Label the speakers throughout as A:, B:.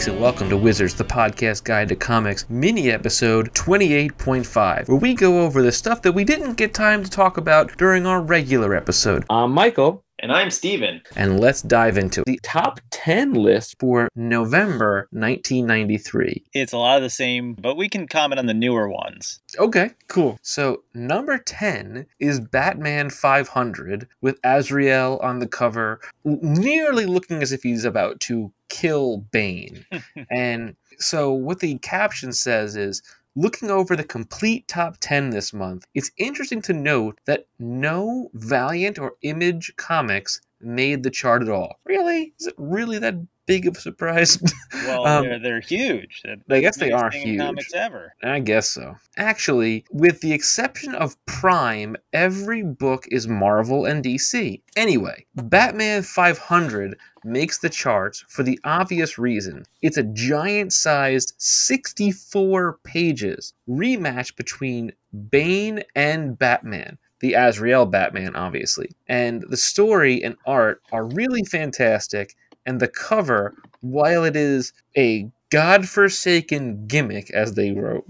A: Geeks, and welcome to Wizards, the podcast guide to comics, mini episode 28.5, where we go over the stuff that we didn't get time to talk about during our regular episode. I'm Michael,
B: And I'm Steven.
A: and let's dive into the top 10 list for November 1993.
C: It's a lot of the same, but we can comment on the newer ones.
A: Okay, cool. So, number 10 is Batman 500 with Azrael on the cover, nearly looking as if he's about to kill Bane. and so, what the caption says is Looking over the complete top 10 this month, it's interesting to note that no Valiant or Image comics made the chart at all. Really? Is it really that big of a surprise?
C: Well,
A: Um,
C: they're, they're huge. They're
A: I guess they are huge.
C: comics ever.
A: I guess so. Actually, with the exception of Prime, every book is Marvel and DC. Anyway, Batman 500 makes the charts for the obvious reason. It's a giant sized 64 pages rematch between Bane and Batman. The Azrael Batman, obviously. And the story and art are really fantastic, and the cover, while it is a godforsaken gimmick, as they wrote.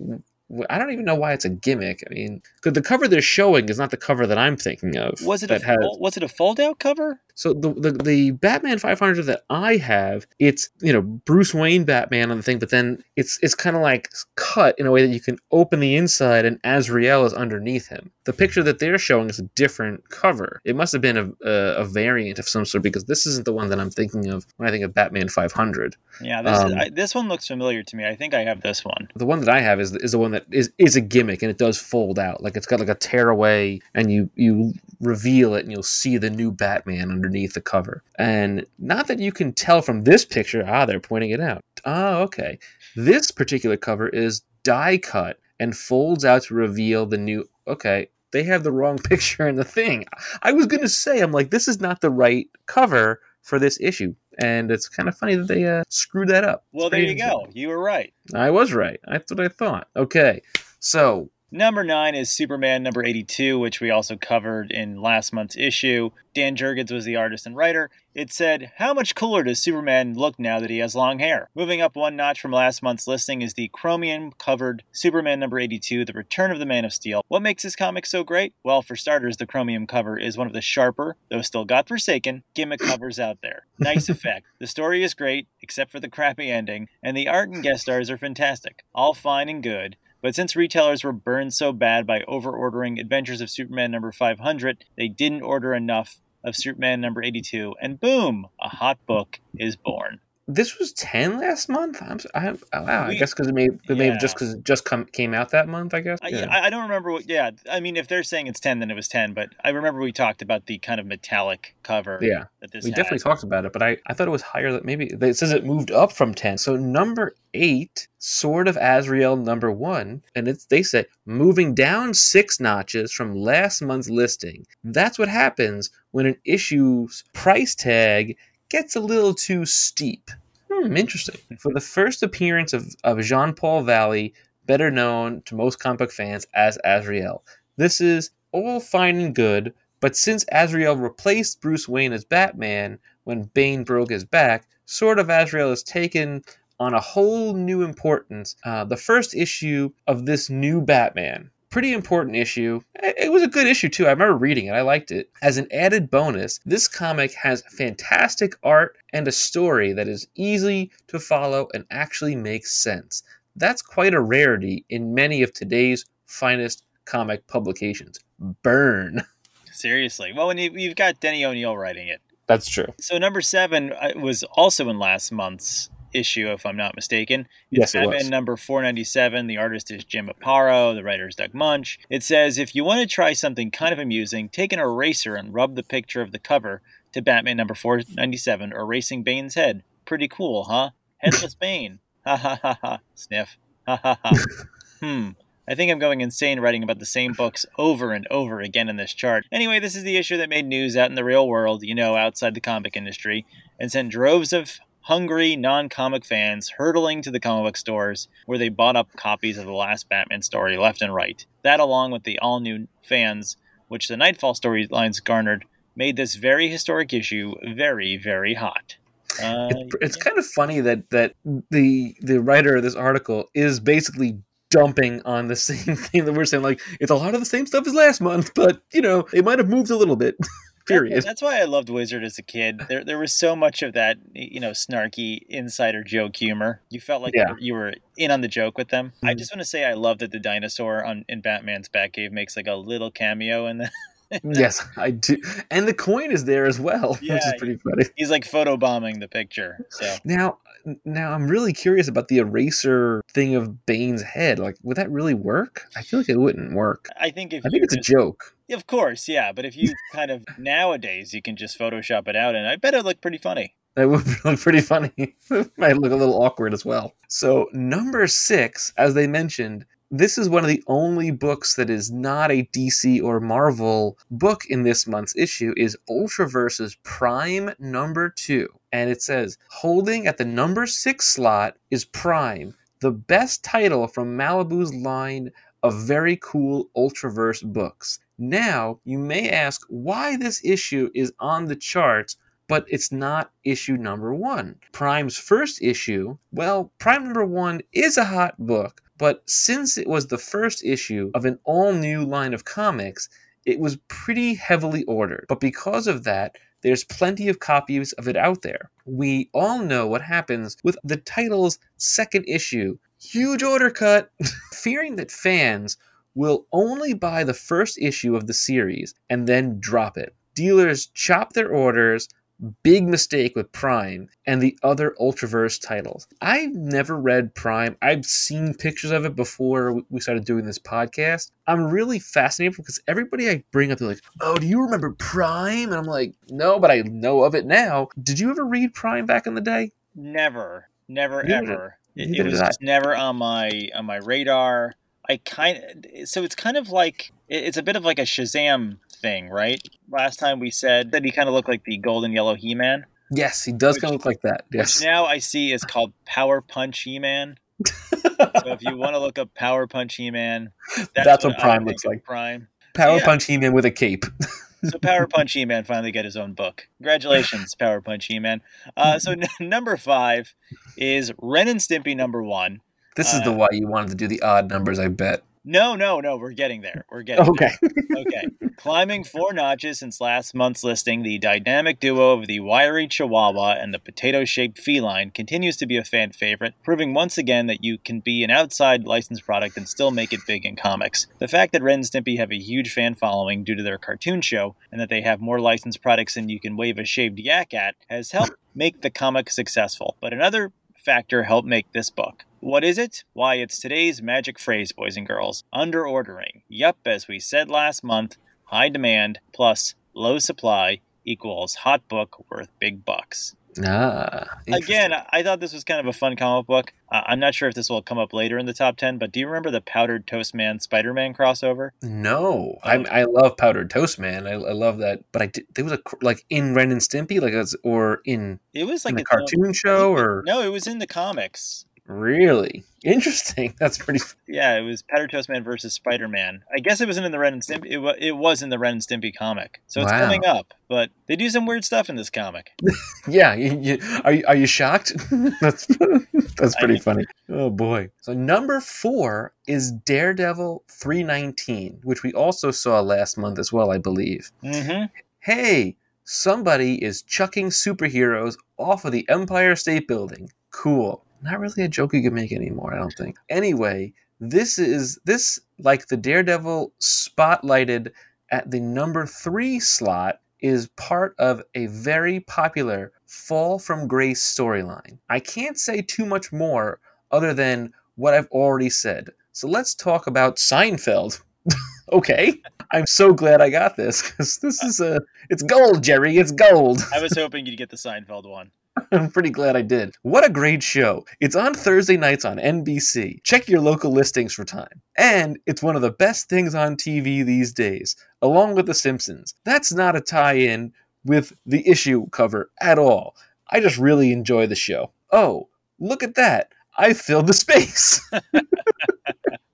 A: I don't even know why it's a gimmick. I mean, because the cover they're showing is not the cover that I'm thinking of.
C: Was it a
A: has
C: was it a fold out cover?
A: so the, the the Batman 500 that I have, it's you know Bruce Wayne Batman on the thing, but then it's it's kind of like cut in a way that you can open the inside and Azrael is underneath him. The picture that they're showing is a different cover. It must have been a, a, a variant of some sort because this isn't the one that I'm thinking of when I think of Batman 500.
C: Yeah, this is,
A: Um,
C: I, this one looks familiar to me. I think I have this one.
A: The one that I have is is the one that is is a gimmick and it does fold out. Like it's got like a tearaway and you you reveal it and you'll see the new Batman underneath the cover. And not that you can tell from this picture, ah, they're pointing it out. Oh, okay. This particular cover is die cut and folds out to reveal the new okay. They have the wrong picture in the thing. I was gonna say, I'm like, this is not the right cover for this issue. And it's kind of funny that they uh, screwed that up.
C: Well, there you go. You were right.
A: I was right. That's what I thought. Okay. So,
C: Number nine is Superman number 82, which we also covered in last month's issue. Dan Jurgens was the artist and writer. It said, How much cooler does Superman look now that he has long hair? Moving up one notch from last month's listing is the chromium covered Superman number 82, The Return of the Man of Steel. What makes this comic so great? Well, for starters, the chromium cover is one of the sharper, though still godforsaken, gimmick covers out there. Nice effect. The story is great, except for the crappy ending, and the art and guest stars are fantastic. All fine and good. But since retailers were burned so bad by overordering Adventures of Superman number 500, they didn't order enough of Superman number 82, and boom, a hot book is born.
A: This was 10 last month? I'm, s- I, oh, wow. I guess because it may, it may have just because it just come, came out that month, I guess.
C: I,
A: Yeah.
C: I, I don't remember what, yeah, I mean, if they're saying it's 10, then it was 10, but I remember we talked about the kind of metallic cover
A: yeah.
C: that this
A: We
C: had.
A: definitely talked about it, but I, I thought it was higher. That maybe it says it moved up from 10. So, number eight, Sword of Azrael, number one. And it's they say moving down six notches from last month's listing. That's what happens when an issue's price tag gets a little too steep. Hmm, interesting. For the first appearance of, of Jean Paul Valley, better known to most comic book fans as Azrael. This is all fine and good, but since Azrael replaced Bruce Wayne as Batman when Bane broke his back, Sword of Azrael is taken on a whole new importance. Uh, the first issue of this new Batman. Pretty important issue. It was a good issue too. I remember reading it. I liked it. As an added bonus, this comic has fantastic art and a story that is easy to follow and actually makes sense. That's quite a rarity in many of today's finest comic publications. Burn.
C: Seriously. Well, you, you've got Denny O'Neil writing it.
A: That's true.
C: So number seven uh, was also in last month's issue, if I'm not mistaken.
A: Yes, it
C: Batman
A: was.
C: number 497. The artist is Jim Aparo. The writer is Doug Moench. It says, if you want to try something kind of amusing, take an eraser and rub the picture of the cover to Batman number 497, erasing Bane's head. Pretty cool, huh? Headless Bane. Ha ha ha ha. Sniff. Ha ha ha. hmm. I think I'm going insane writing about the same books over and over again in this chart. Anyway, this is the issue that made news out in the real world, you know, outside the comic industry, and sent droves of hungry non comic fans hurtling to the comic book stores where they bought up copies of the last Batman story left and right. That, along with the all new fans, which the Nightfall storylines garnered, made this very historic issue very, very hot. Uh,
A: it's, it's kind of funny that that the the writer of this article is basically dumping on the same thing that we're saying. Like it's a lot of the same stuff as last month, but you know it might have moved a little bit. Period.
C: That's why I loved Wizard as a kid. There, there was so much of that, you know, snarky insider joke humor. You felt like
A: Yeah.
C: you were in on the joke with them. I
A: Mhm.
C: just want to say I love that the dinosaur on in Batman's Batcave makes like a little cameo, and the.
A: yes, I do. And the coin is there as well, which is pretty funny.
C: he's like photobombing the picture. So
A: Now, now I'm really curious about the eraser thing of Bane's head. Like, would that really work? I feel like it wouldn't work.
C: I think if
A: I think it's a
C: just-
A: joke.
C: of course, yeah. But if you kind of nowadays you can just Photoshop it out, and I bet it look pretty funny.
A: That would look pretty funny. Might look a little awkward as well. So, number six, as they mentioned, this is one of the only books that is not a DC or Marvel book in this month's issue is Ultraverse's Prime number two. And it says, holding at the number six slot is Prime, the best title from Malibu's line of very cool Ultraverse books. Now, you may ask why this issue is on the charts but it's not issue number one. Prime's first issue, well, Prime number one is a hot book, but since it was the first issue of an all new line of comics, it was pretty heavily ordered. But because of that, there's plenty of copies of it out there. We all know what happens with the title's second issue. Huge order cut! Fearing that fans will only buy the first issue of the series and then drop it. Dealers chop their orders, big mistake with Prime and the other Ultraverse titles. I've never read Prime. I've seen pictures of it before we started doing this podcast. I'm really fascinated because everybody I bring up, they're like, "Oh, do you remember Prime?" And I'm like, "No, but I know of it now." Did you ever read Prime back in the day?
C: Never, never, ever. It, it was just never on my on my radar. I kind of so it's kind of like it's a bit of like a Shazam thing, right? Last time we said that he kind of looked like the golden yellow He Man.
A: Yes, he does kind of look like that. Yes.
C: Now I see is called Power Punch He Man. so if you want to look up Power Punch He Man, that's,
A: That's what
C: I
A: Prime looks like.
C: Prime.
A: Power
C: yeah.
A: Punch He-Man with a cape.
C: So Power Punch He Man finally get his own book. Congratulations, Power Punch He Man. Uh, so n- number five is Ren and Stimpy number one.
A: This is the
C: Uh,
A: why you wanted to do the odd numbers, I bet.
C: No, no, no, we're getting there. We're getting
A: Okay.
C: there. Okay. Climbing four notches since last month's listing, the dynamic duo of the wiry Chihuahua and the potato shaped feline continues to be a fan favorite, proving once again that you can be an outside licensed product and still make it big in comics. The fact that Ren and Stimpy have a huge fan following due to their cartoon show, and that they have more licensed products than you can wave a shaved yak at, has helped make the comic successful. But another factor helped make this book. What is it? Why, it's today's magic phrase, boys and girls. Under ordering. Yup, as we said last month, high demand plus low supply equals hot book worth big bucks.
A: Ah.
C: Again, I- I thought this was kind of a fun comic book. Uh, I'm not sure if this will come up later in the top 10, but do you remember the Powdered Toast Man Spider Man crossover?
A: No, I
C: Oh.
A: I love Powdered Toast Man. I, I love that, but I did, there was a like in Ren and Stimpy, like as or in,
C: It was
A: in
C: like
A: the
C: own-
A: cartoon show, or
C: No, it was in the comics.
A: Really interesting. That's pretty.
C: Yeah, it was Powdered Toast Man versus Spider Man. I guess it wasn't in the Ren and Stimpy. It, wa- it was in the Ren and Stimpy comic, so it's
A: Wow.
C: coming up. But they do some weird stuff in this comic.
A: Yeah, you, you, are you, are you shocked? that's that's
C: I
A: pretty
C: mean-
A: funny. Oh boy. So number four is Daredevil three nineteen, which we also saw last month as well, I believe.
C: hmm
A: hey, somebody is chucking superheroes off of the Empire State Building. Cool. Not really a joke you can make anymore, I don't think. Anyway, this is this like the Daredevil spotlighted at the number three slot is part of a very popular Fall from Grace storyline. I can't say too much more other than what I've already said. So let's talk about Seinfeld. okay. I'm so glad I got this because this is a it's gold, Jerry. It's gold.
C: I was hoping you'd get the Seinfeld one.
A: I'm pretty glad I did. What a great show. It's on Thursday nights on NBC. Check your local listings for time. And it's one of the best things on TV these days, along with The Simpsons. That's not a tie in with the issue cover at all. I just really enjoy the show. Oh, look at that. I filled the space.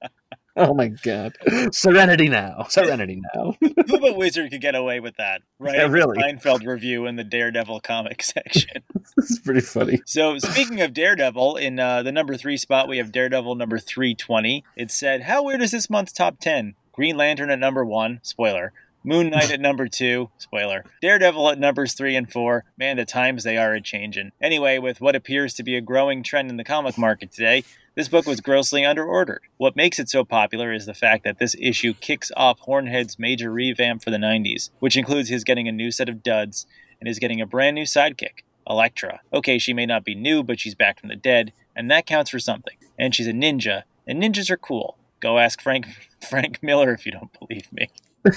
A: oh my god. Serenity now. Serenity now.
C: Who but Wizard could get away with that, right?
A: Yeah, really.
C: Seinfeld review in the Daredevil comic section.
A: this is pretty funny.
C: So, speaking of Daredevil, in uh, the number three spot, we have Daredevil number 320. It said, How weird is this month's top 10? Green Lantern at number one, spoiler. Moon Knight at number two, spoiler. Daredevil at numbers three and four. Man, the times they are a changin'. Anyway, with what appears to be a growing trend in the comic market today, this book was grossly underordered. What makes it so popular is the fact that this issue kicks off Hornhead's major revamp for the 90s, which includes his getting a new set of duds and his getting a brand new sidekick, Elektra. Okay, she may not be new, but she's back from the dead, and that counts for something. And she's a ninja, and ninjas are cool. Go ask Frank Frank Miller if you don't believe me.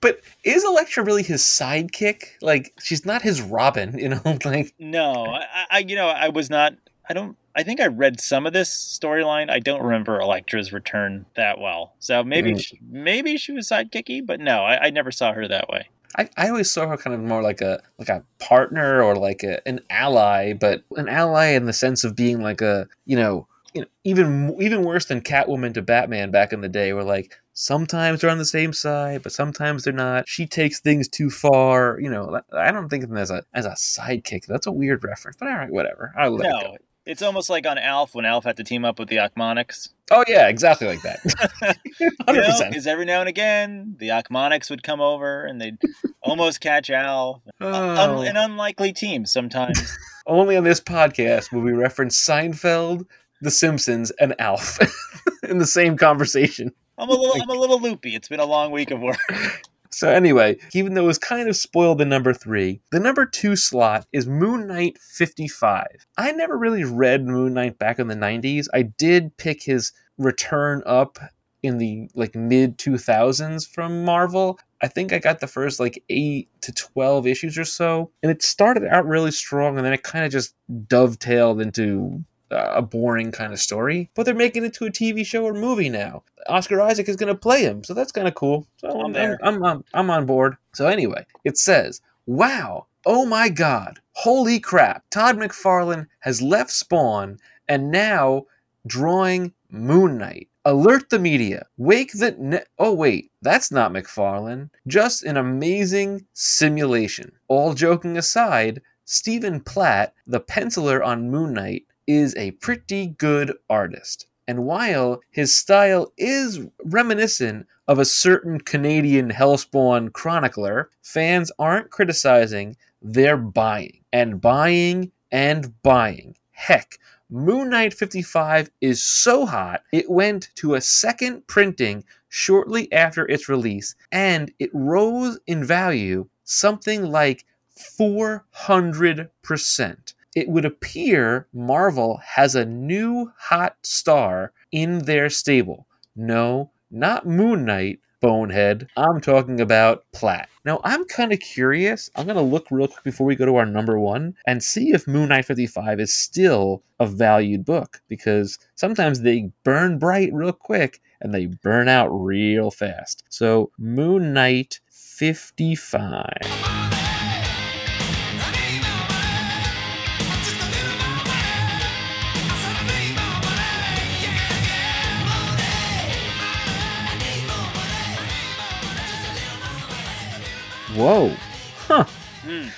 A: But is Elektra really his sidekick? Like, she's not his Robin, you know? Like,
C: No, I, I you know I was not. I don't. I think I read some of this storyline. I don't remember Elektra's return that well. So maybe
A: Mm.
C: she, maybe she was sidekicky, but no, I, I never saw her that way.
A: I, I always saw her kind of more like a like a partner or like a, an ally, but an ally in the sense of being like a you know you know even even worse than Catwoman to Batman back in the day, where like sometimes they're on the same side, but sometimes they're not. She takes things too far, you know. I don't think of them as a as a sidekick. That's a weird reference, but all right, whatever. I'll let it
C: No,
A: go.
C: It's almost like on Alf when Alf had to team up with the Ochmoneks.
A: Oh yeah, exactly like that. Hundred percent.
C: Because every now and again, the Ochmoneks would come over and they'd almost catch Alf.
A: Oh.
C: Un- an unlikely team sometimes.
A: Only on this podcast will we reference Seinfeld, The Simpsons, and Alf in the same conversation.
C: I'm a little, I'm a little loopy. It's been a long week of work.
A: So anyway, even though it was kind of spoiled the number three, the number two slot is Moon Knight 55. I never really read Moon Knight back in the 90s. I did pick his return up in the like mid 2000s from Marvel. I think I got the first like 8 to 12 issues or so, and it started out really strong and then it kind of just dovetailed into a boring kind of story. But they're making it to a TV show or movie now. Oscar Isaac is going to play him, so that's kind of cool. So I'm,
C: I'm.
A: I'm, I'm, I'm on board. So anyway, it says, "Wow, oh my God, holy crap! Todd McFarlane has left Spawn and now drawing Moon Knight. Alert the media. Wake the ne- oh wait, that's not McFarlane. Just an amazing simulation. All joking aside." Stephen Platt, the penciler on Moon Knight, is a pretty good artist. And while his style is reminiscent of a certain Canadian Hellspawn chronicler, fans aren't criticizing, they're buying. And buying and buying. Heck, Moon Knight 55 is so hot, it went to a second printing shortly after its release, and it rose in value something like 400%. It would appear Marvel has a new hot star in their stable. No, not Moon Knight, Bonehead. I'm talking about Platt. Now, I'm kind of curious. I'm going to look real quick before we go to our number one and see if Moon Knight 55 is still a valued book because sometimes they burn bright real quick and they burn out real fast. So, Moon Knight 55. Whoa. Huh.
C: Hmm.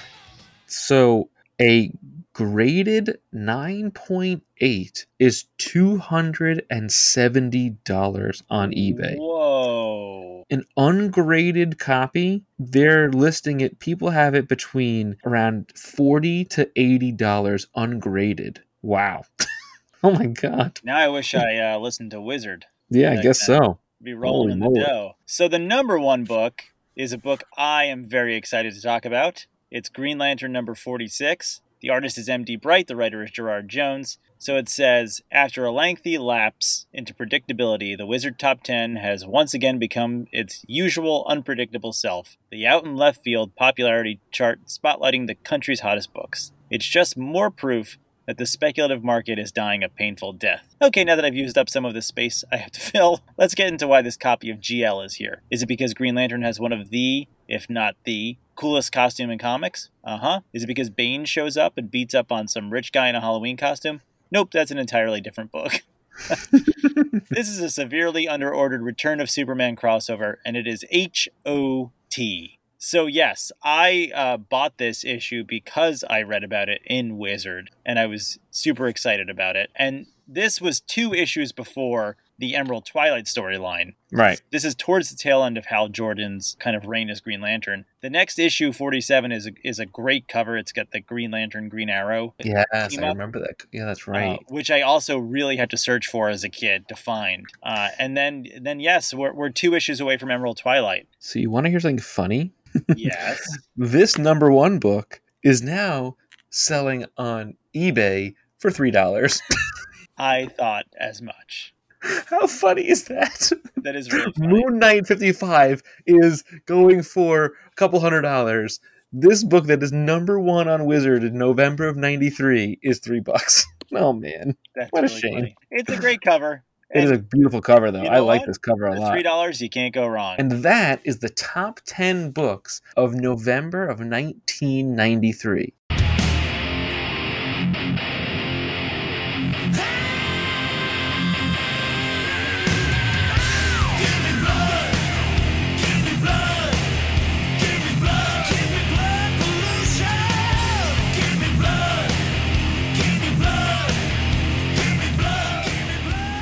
A: So a graded 9.8 is $270 on eBay.
C: Whoa.
A: An ungraded copy, they're listing it, people have it between around 40 to $80 ungraded. Wow. oh my god.
C: Now I wish I uh, listened to Wizard.
A: Yeah, I guess so.
C: Be rolling
A: Holy
C: in the
A: moly.
C: dough. So the number one book is a book I am very excited to talk about. It's Green Lantern number 46. The artist is M.D. Bright, the writer is Gerard Jones. So it says, after a lengthy lapse into predictability, the Wizard Top 10 has once again become its usual unpredictable self. The out and left field popularity chart spotlighting the country's hottest books. It's just more proof that the speculative market is dying a painful death. Okay, now that I've used up some of the space I have to fill, let's get into why this copy of GL is here. Is it because Green Lantern has one of the, if not the, coolest costume in comics? Uh huh. Is it because Bane shows up and beats up on some rich guy in a Halloween costume? Nope, that's an entirely different book. this is a severely underordered Return of Superman crossover, and it is H O T. So, yes, I uh, bought this issue because I read about it in Wizard, and I was super excited about it. And this was two issues before the Emerald Twilight storyline.
A: Right.
C: This is towards the tail end of Hal Jordan's kind of reign as Green Lantern. The next issue, 47, is a, is a great cover. It's got the Green Lantern, Green Arrow.
A: Yes, I remember that. Yeah, that's
C: uh,
A: right.
C: which I also really had to search for as a kid to find. Uh, and then, then yes, we're, we're two issues away from Emerald Twilight.
A: so you want to hear something funny?
C: Yes.
A: This number one book is now selling on eBay for three dollars.
C: I thought as much.
A: How funny is that?
C: That is really funny.
A: Moon Knight 55 is going for a couple hundred dollars. This book that is number one on Wizard in November of 93 is three bucks. Oh man.
C: That's
A: what a shame.
C: funny. It's a great cover.
A: It is a beautiful cover though.
C: You
A: I
C: know
A: like
C: what?
A: this cover a
C: For
A: lot.
C: three dollars, you can't go wrong.
A: And that is the top 10 books of November of 1993.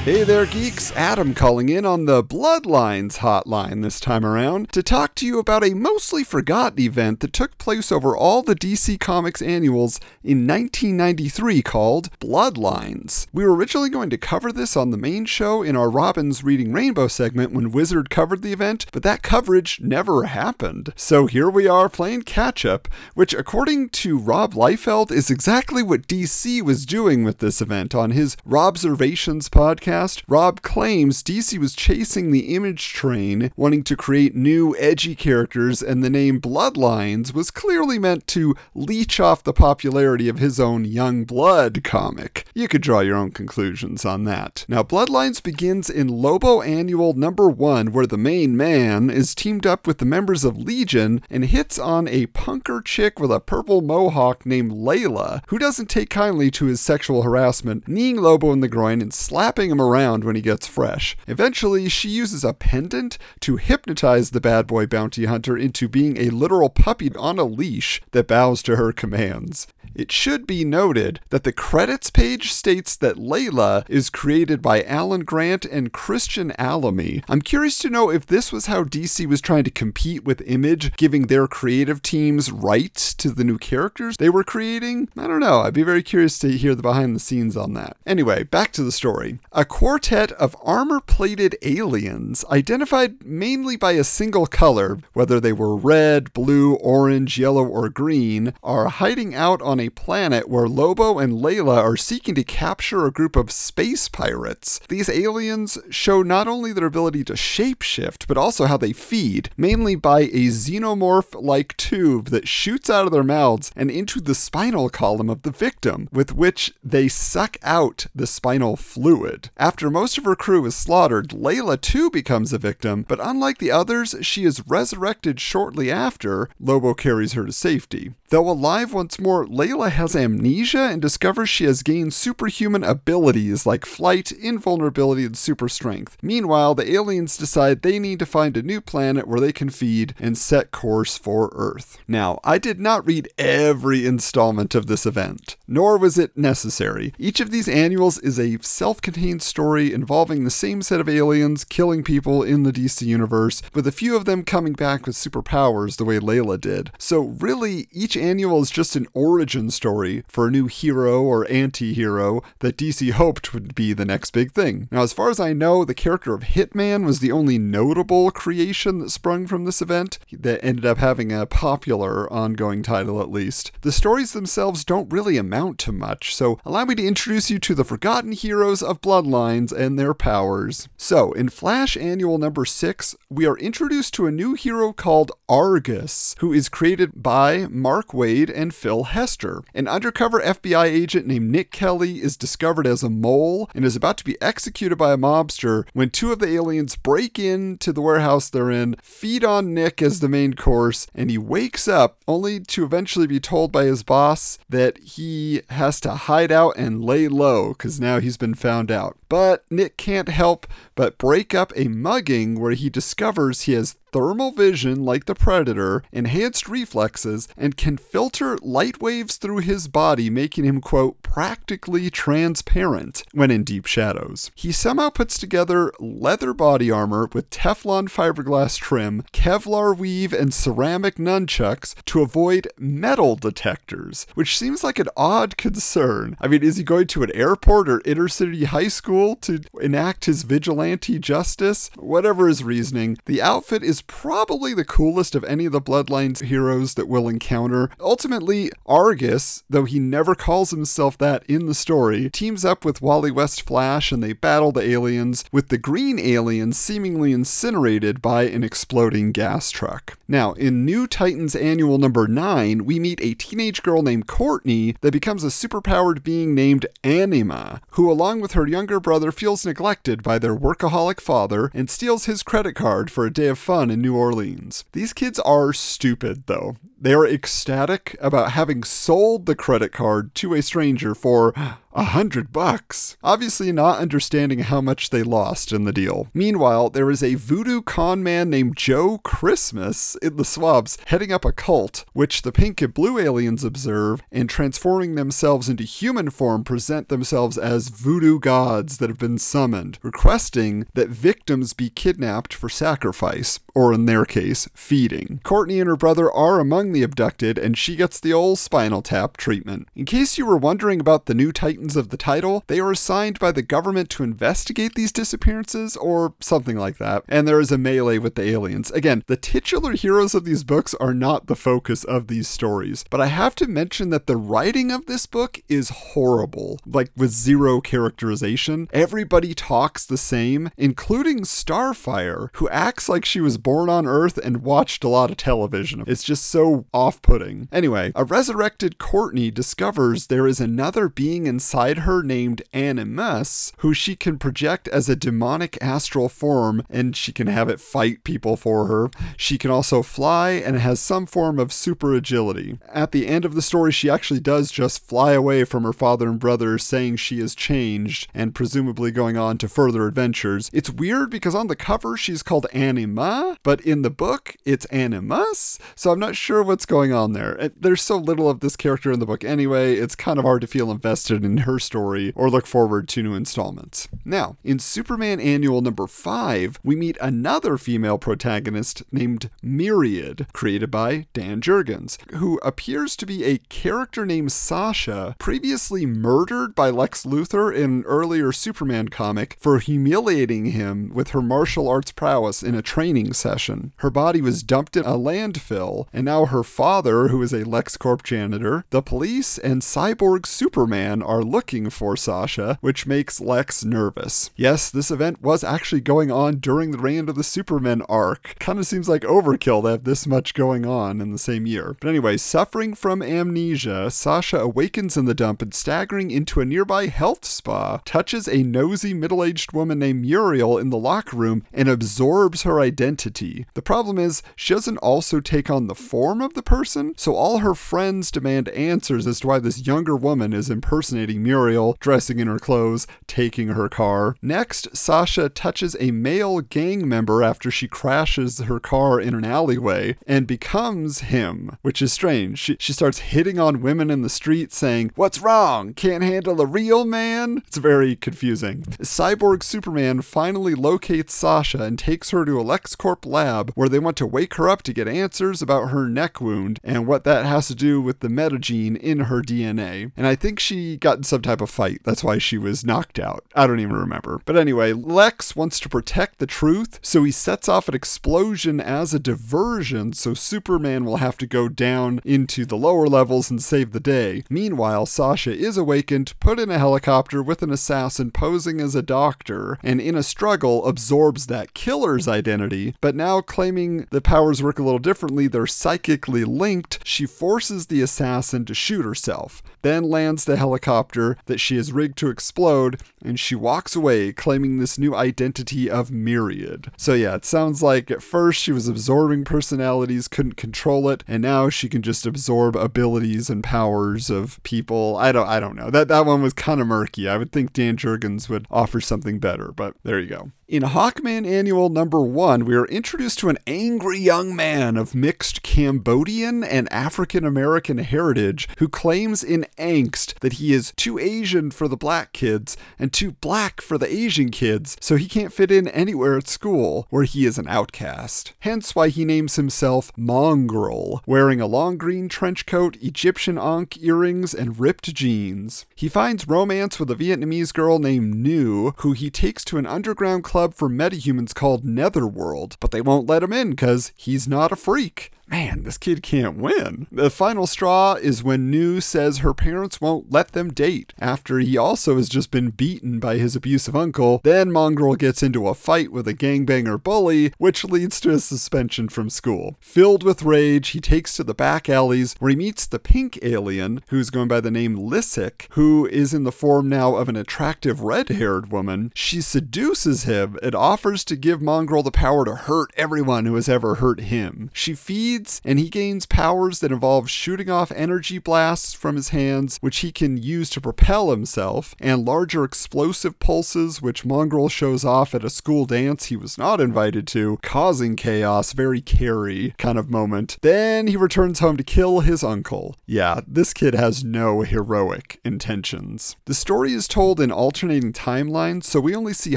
B: Hey there, geeks! Adam calling in on the Bloodlines hotline this time around to talk to you about a mostly forgotten event that took place over all the DC Comics annuals in 1993 called Bloodlines. We were originally going to cover this on the main show in our Robin's Reading Rainbow segment when Wizard covered the event, but that coverage never happened. So here we are playing catch up, which, according to Rob Liefeld, is exactly what DC was doing with this event on his Robservations podcast. Rob claims DC was chasing the image train, wanting to create new, edgy characters, and the name Bloodlines was clearly meant to leech off the popularity of his own Youngblood comic. You could draw your own conclusions on that. Now, Bloodlines begins in Lobo Annual number one, where the main man is teamed up with the members of Legion and hits on a punker chick with a purple mohawk named Layla, who doesn't take kindly to his sexual harassment, kneeing Lobo in the groin and slapping him around when he gets fresh. Eventually, she uses a pendant to hypnotize the bad boy bounty hunter into being a literal puppy on a leash that bows to her commands. It should be noted that the credits page states that Layla is created by Alan Grant and Christian Alamy. I'm curious to know if this was how DC was trying to compete with Image, giving their creative teams rights to the new characters they were creating. I don't know. I'd be very curious to hear the behind the scenes on that. Anyway, back to the story. A quartet of armor plated aliens, identified mainly by a single color, whether they were red, blue, orange, yellow, or green, are hiding out on a planet where Lobo and Layla are seeking to capture a group of space pirates. These aliens show not only their ability to shapeshift, but also how they feed, mainly by a xenomorph like tube that shoots out of their mouths and into the spinal column of the victim, with which they suck out the spinal fluid. After most of her crew is slaughtered, Layla too becomes a victim, but unlike the others, she is resurrected shortly after Lobo carries her to safety. Though alive once more, Layla has amnesia and discovers she has gained superhuman abilities like flight, invulnerability, and super strength. Meanwhile, the aliens decide they need to find a new planet where they can feed and set course for Earth. Now, I did not read every installment of this event, nor was it necessary. Each of these annuals is a self contained story involving the same set of aliens killing people in the DC universe, with a few of them coming back with superpowers the way Layla did. So, really, each annual is just an origin story for a new hero or anti hero that DC hoped would be the next big thing. Now, as far as I know, the character of Hitman was the only notable creation that sprung from this event that ended up having a popular ongoing title at least. The stories themselves don't really amount to much, so allow me to introduce you to the forgotten heroes of Bloodlines and their powers. So, in Flash Annual number 6, we are introduced to a new hero called Argus, who is created by Mark Waid and Phil Hester. An undercover FBI agent named Nick Kelly is discovered as a mole and is about to be executed by a mobster when two of the aliens break into the warehouse they're in, feed on Nick as the main course, and he wakes up only to eventually be told by his boss that he has to hide out and lay low because now he's been found out. But Nick can't help but break up a mugging where he discovers he has thermal vision like the Predator, enhanced reflexes, and can filter light waves through his body, making him, quote, practically transparent when in deep shadows. He somehow puts together leather body armor with Teflon fiberglass trim, Kevlar weave, and ceramic nunchucks to avoid metal detectors, which seems like an odd concern. I mean, is he going to an airport or inner city high school to enact his vigilante justice? Whatever his reasoning, the outfit is probably the coolest of any of the Bloodlines heroes that we'll encounter. Ultimately, Argus, though he never calls himself that in the story, teams up with Wally West Flash and they battle the aliens, with the green alien seemingly incinerated by an exploding gas truck. Now, in New Titans Annual number 9, we meet a teenage girl named Courtney that becomes a superpowered being named Anima, who, along with her younger brother, feels neglected by their workaholic father and steals his credit card for a day of fun in New Orleans. These kids are stupid, though. They are ecstatic about having sold the credit card to a stranger for a hundred bucks. Obviously, not understanding how much they lost in the deal. Meanwhile, there is a voodoo con man named Joe Christmas in the swamps heading up a cult, which the pink and blue aliens observe and transforming themselves into human form present themselves as voodoo gods that have been summoned, requesting that victims be kidnapped for sacrifice, or in their case, feeding. Courtney and her brother are among the abducted, and she gets the old spinal tap treatment. In case you were wondering about the new Titans of the title, they are assigned by the government to investigate these disappearances, or something like that, and there is a melee with the aliens. Again, the titular heroes of these books are not the focus of these stories, but I have to mention that the writing of this book is horrible, like with zero characterization. Everybody talks the same, including Starfire, who acts like she was born on Earth and watched a lot of television. It's just so off putting. Anyway, a resurrected Courtney discovers there is another being inside her named Animus, who she can project as a demonic astral form and she can have it fight people for her. She can also fly and has some form of super agility. At the end of the story, she actually does just fly away from her father and brother, saying she has changed and presumably going on to further adventures. It's weird because on the cover she's called Anima, but in the book it's Animus, so I'm not sure what's going on there. There's so little of this character in the book anyway, it's kind of hard to feel invested in her story or look forward to new installments. Now, in Superman Annual number 5, we meet another female protagonist named Myriad, created by Dan Jurgens, who appears to be a character named Sasha, previously murdered by Lex Luthor in an earlier Superman comic for humiliating him with her martial arts prowess in a training session. Her body was dumped in a landfill, and now her father, who is a LexCorp janitor, the police, and cyborg Superman are looking for Sasha, which makes Lex nervous. Yes, this event was actually going on during the reign of the Superman arc. Kind of seems like overkill to have this much going on in the same year. But anyway, suffering from amnesia, Sasha awakens in the dump and staggering into a nearby health spa, touches a nosy middle aged woman named Muriel in the locker room and absorbs her identity. The problem is, she doesn't also take on the form of the person, so all her friends demand answers as to why this younger woman is impersonating Muriel, dressing in her clothes, taking her car. Next, Sasha touches a male gang member after she crashes her car in an alleyway and becomes him, which is strange. She, she starts hitting on women in the street saying, What's wrong? Can't handle a real man? It's very confusing. Cyborg Superman finally locates Sasha and takes her to a LexCorp lab where they want to wake her up to get answers about her wound and what that has to do with the metagene in her DNA. And I think she got in some type of fight. That's why she was knocked out. I don't even remember. But anyway, Lex wants to protect the truth, so he sets off an explosion as a diversion so Superman will have to go down into the lower levels and save the day. Meanwhile, Sasha is awakened, put in a helicopter with an assassin posing as a doctor, and in a struggle absorbs that killer's identity, but now claiming the powers work a little differently, they're psychic linked, she forces the assassin to shoot herself, then lands the helicopter that she has rigged to explode, and she walks away claiming this new identity of Myriad. So yeah, it sounds like at first she was absorbing personalities, couldn't control it, and now she can just absorb abilities and powers of people. I don't I don't know. That that one was kind of murky. I would think Dan Jurgens would offer something better, but there you go. In Hawkman Annual number one, we are introduced to an angry young man of mixed Cambodian and African American heritage who claims in angst that he is too Asian for the black kids and too black for the Asian kids, so he can't fit in anywhere at school, where he is an outcast. Hence why he names himself Mongrel, wearing a long green trench coat, Egyptian ankh earrings, and ripped jeans. He finds romance with a Vietnamese girl named Nu, who he takes to an underground club for metahumans called Netherworld, but they won't let him in because he's not a freak. Man, this kid can't win. The final straw is when Nu says her parents won't let them date, after he also has just been beaten by his abusive uncle. Then Mongrel gets into a fight with a gangbanger bully, which leads to a suspension from school. Filled with rage, he takes to the back alleys where he meets the pink alien, who's going by the name Lissik, who is in the form now of an attractive red haired woman. She seduces him and offers to give Mongrel the power to hurt everyone who has ever hurt him. She feeds and he gains powers that involve shooting off energy blasts from his hands, which he can use to propel himself, and larger explosive pulses, which Mongrel shows off at a school dance he was not invited to, causing chaos, very Carrie kind of moment. Then he returns home to kill his uncle. Yeah, this kid has no heroic intentions. The story is told in alternating timelines, so we only see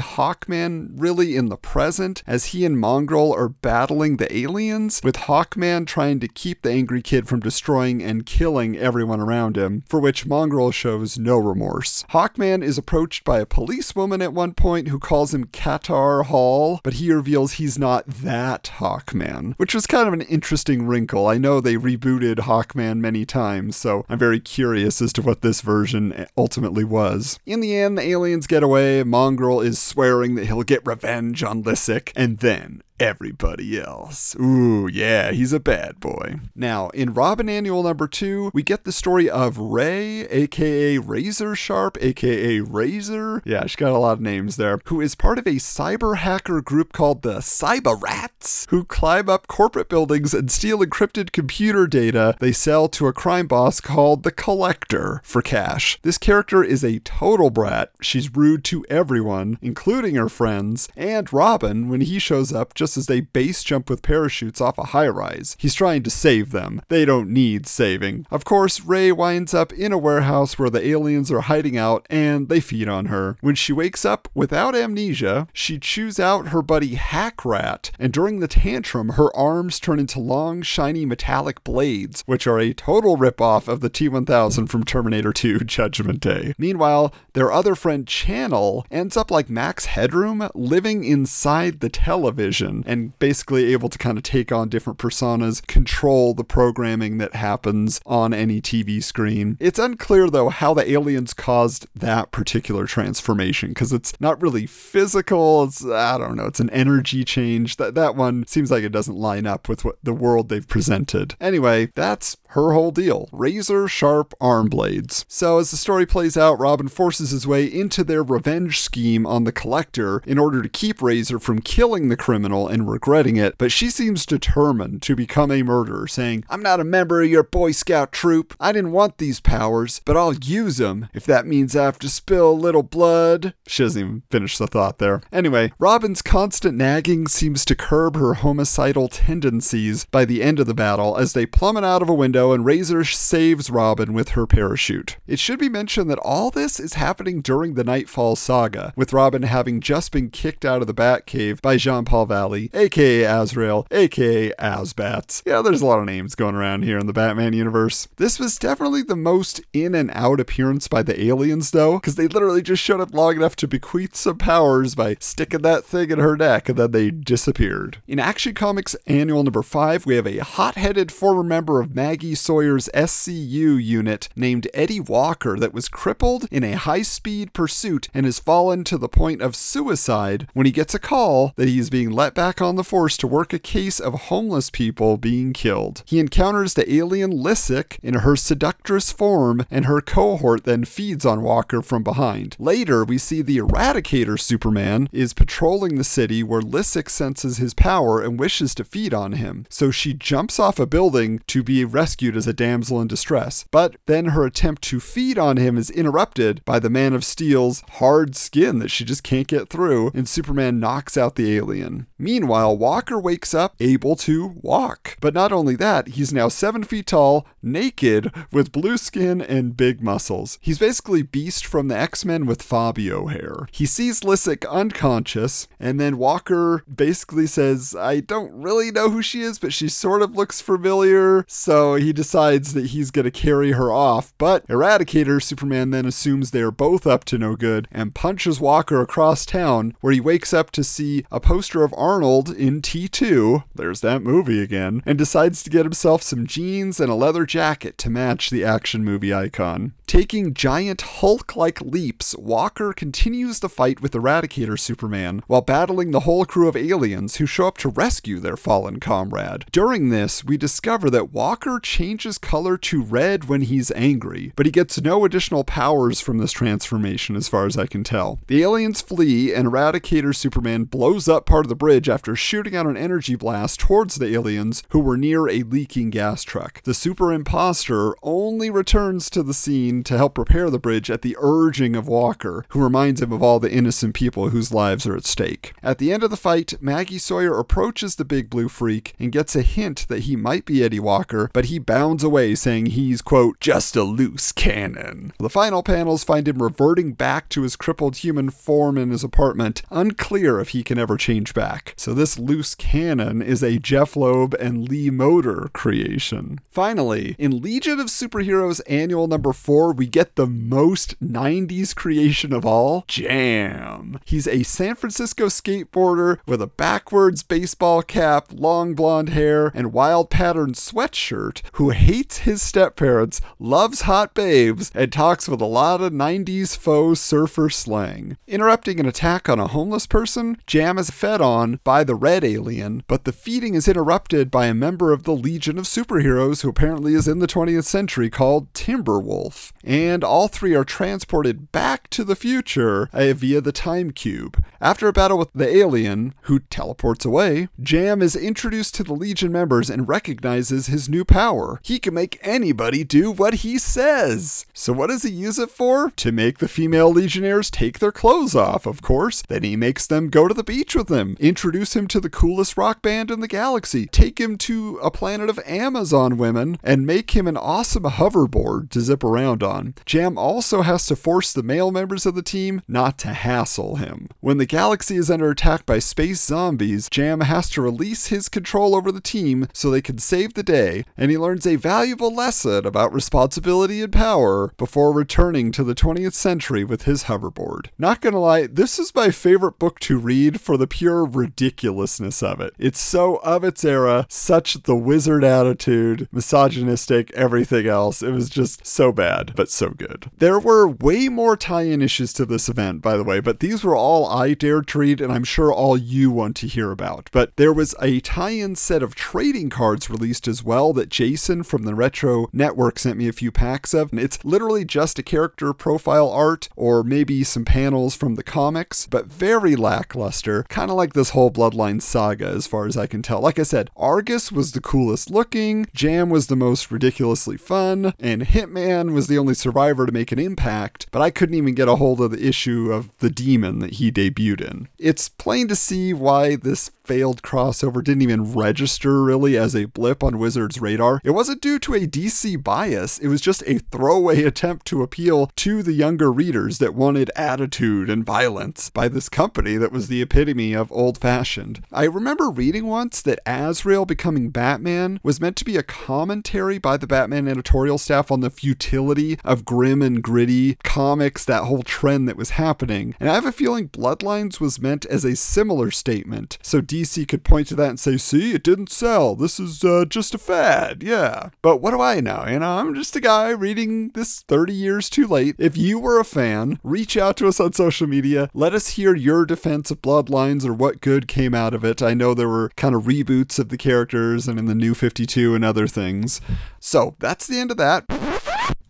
B: Hawkman really in the present as he and Mongrel are battling the aliens, with Hawkman trying to keep the angry kid from destroying and killing everyone around him, for which Mongrel shows no remorse. Hawkman is approached by a policewoman at one point who calls him Katar Hol, but he reveals he's not that Hawkman, which was kind of an interesting wrinkle. I know they rebooted Hawkman many times, so I'm very curious as to what this version ultimately was. In the end, the aliens get away, Mongrel is swearing that he'll get revenge on Lissik, and then everybody else. Ooh, yeah, he's a bad boy. Now, in Robin Annual number two, we get the story of Ray, aka Razor Sharp, aka Razor. Yeah, she got a lot of names there. Who is part of a cyber hacker group called the Cyber Rats, who climb up corporate buildings and steal encrypted computer data they sell to a crime boss called the Collector for cash. This character is a total brat. She's rude to everyone, including her friends, and Robin, when he shows up, just as they base jump with parachutes off a high rise. He's trying to save them. They don't need saving. Of course, Ray winds up in a warehouse where the aliens are hiding out and they feed on her. When she wakes up without amnesia, she chews out her buddy Hack Rat, and during the tantrum, her arms turn into long, shiny metallic blades, which are a total ripoff of the T 1000 from Terminator 2 Judgment Day. Meanwhile, their other friend Channel ends up like Max Headroom, living inside the television and basically able to kind of take on different personas, control the programming that happens on any TV screen. It's unclear though how the aliens caused that particular transformation because it's not really physical. It's I don't know. It's an energy change. That that one seems like it doesn't line up with what the world they've presented. Anyway, that's her whole deal. Razor sharp arm blades. So as the story plays out, Robin forces his way into their revenge scheme on the collector in order to keep Razor from killing the criminal and regretting it, but she seems determined to become a murderer, saying, I'm not a member of your Boy Scout troop. I didn't want these powers, but I'll use them if that means I have to spill a little blood. She doesn't even finish the thought there. Anyway, Robin's constant nagging seems to curb her homicidal tendencies by the end of the battle as they plummet out of a window and Razor saves Robin with her parachute. It should be mentioned that all this is happening during the Nightfall saga, with Robin having just been kicked out of the Batcave by Jean Paul Valley, aka Azrael, aka AzBats. Yeah, there's a lot of names going around here in the Batman universe. This was definitely the most in and out appearance by the aliens, though, because they literally just showed up long enough to bequeath some powers by sticking that thing in her neck and then they disappeared. In Action Comics Annual number 5, we have a hot headed former member of Maggie Sawyer's SCU unit named Eddie Walker that was crippled in a high speed pursuit and has fallen to the point of suicide when he gets a call that he is being let back on the force to work a case of homeless people being killed. He encounters the alien Lissik in her seductress form, and her cohort then feeds on Walker from behind. Later, we see the Eradicator Superman is patrolling the city where Lissik senses his power and wishes to feed on him. So she jumps off a building to be rescued as a damsel in distress. But then her attempt to feed on him is interrupted by the Man of Steel's hard skin that she just can't get through, and Superman knocks out the alien. Meanwhile, Walker wakes up able to walk. But not only that, he's now seven feet tall, naked, with blue skin and big muscles. He's basically Beast from the X Men with Fabio hair. He sees Lissik unconscious, and then Walker basically says, I don't really know who she is, but she sort of looks familiar. So he decides that he's going to carry her off. But Eradicator Superman then assumes they're both up to no good and punches Walker across town, where he wakes up to see a poster of Arnold in T2. There's that movie again. And decides to get himself some jeans and a leather jacket to match the action movie icon. Taking giant Hulk like leaps, Walker continues the fight with Eradicator Superman while battling the whole crew of aliens who show up to rescue their fallen comrade. During this, we discover that Walker changes color to red when he's angry, but he gets no additional powers from this transformation as far as I can tell. The aliens flee, and Eradicator Superman blows up part of the bridge after shooting out an energy blast towards the aliens who were near a leaking gas truck. The super imposter only returns to the scene to help repair the bridge at the urging of Walker, who reminds him of all the innocent people whose lives are at stake. At the end of the fight, Maggie Sawyer approaches the big blue freak and gets a hint that he might be Eddie Walker, but he bounds away saying he's, quote, just a loose cannon. The final panels find him reverting back to his crippled human form in his apartment, unclear if he can ever change back. So this loose cannon is a Jeph Loeb and Lee Moder creation. Finally, in Legion of Superheroes Annual number 4, we get the most 90s creation of all, Jam. He's a San Francisco skateboarder with a backwards baseball cap, long blonde hair, and wild patterned sweatshirt who hates his stepparents, loves hot babes, and talks with a lot of 90s faux surfer slang. Interrupting an attack on a homeless person, Jam is fed on by the red alien, but the feeding is interrupted by a member of the Legion of Superheroes who apparently is in the 20th century called Timberwolf. And all three are transported back to the future uh, via the time cube. After a battle with the alien, who teleports away, Jam is introduced to the Legion members and recognizes his new power. He can make anybody do what he says. So, what does he use it for? To make the female Legionnaires take their clothes off, of course. Then he makes them go to the beach with him, introduce him to the coolest rock band in the galaxy, take him to a planet of Amazon women, and make him an awesome hoverboard to zip around on. Jam also has to force the male members of the team not to hassle him. When the galaxy is under attack by space zombies, Jam has to release his control over the team so they can save the day, and he learns a valuable lesson about responsibility and power before returning to the 20th century with his hoverboard. Not gonna lie, this is my favorite book to read for the pure ridiculousness of it. It's so of its era, such the wizard attitude, misogynistic, everything else. It was just so bad, but so good. There were way more tie in issues to this event, by the way, but these were all I dared to read, and I'm sure all you want to hear about. But there was a tie in set of trading cards released as well that Jason from the Retro Network sent me a few packs of. And it's literally just a character profile art or maybe some panels from the comics, but very lackluster, kind of like this whole Bloodline saga as far as I can tell. Like I said, Argus was the coolest looking, Jam was the most ridiculously fun, and Hitman was the only survivor to make an impact, but I couldn't even get a hold of the issue of the demon that he debuted in. It's plain to see why this failed crossover didn't even register really as a blip on Wizard's radar. It wasn't due to a DC bias, it was just a throwaway attempt to appeal to the younger readers that wanted attitude and violence by this company that was the epitome of old fashioned. I remember reading once that Azrael becoming Batman was meant to be a commentary by the Batman editorial staff on the futility of grim and gritty comics, that whole trend that was happening. And I have a feeling Bloodlines was meant as a similar statement. So DC could point to that and say, see, it didn't sell. This is uh, just a fad. Yeah. But what do I know? You know, I'm just a guy reading this 30 years too late. If you were a fan, reach out to us on social media. Let us hear your defense of Bloodlines or what good came out of it. I know there were kind of reboots of the characters and in the new 52 and other things. So that's the end of that.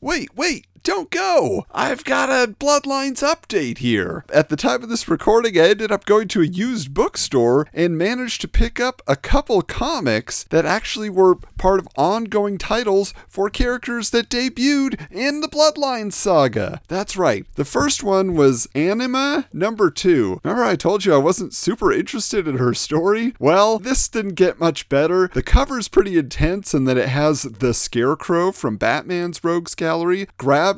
B: Wait, wait, don't go! I've got a Bloodlines update here. At the time of this recording, I ended up going to a used bookstore and managed to pick up a couple comics that actually were part of ongoing titles for characters that debuted in the Bloodlines saga. That's right. The first one was Anima number two. Remember, I told you I wasn't super interested in her story? Well, this didn't get much better. The cover's pretty intense in that it has the Scarecrow from Batman's Rogues Gallery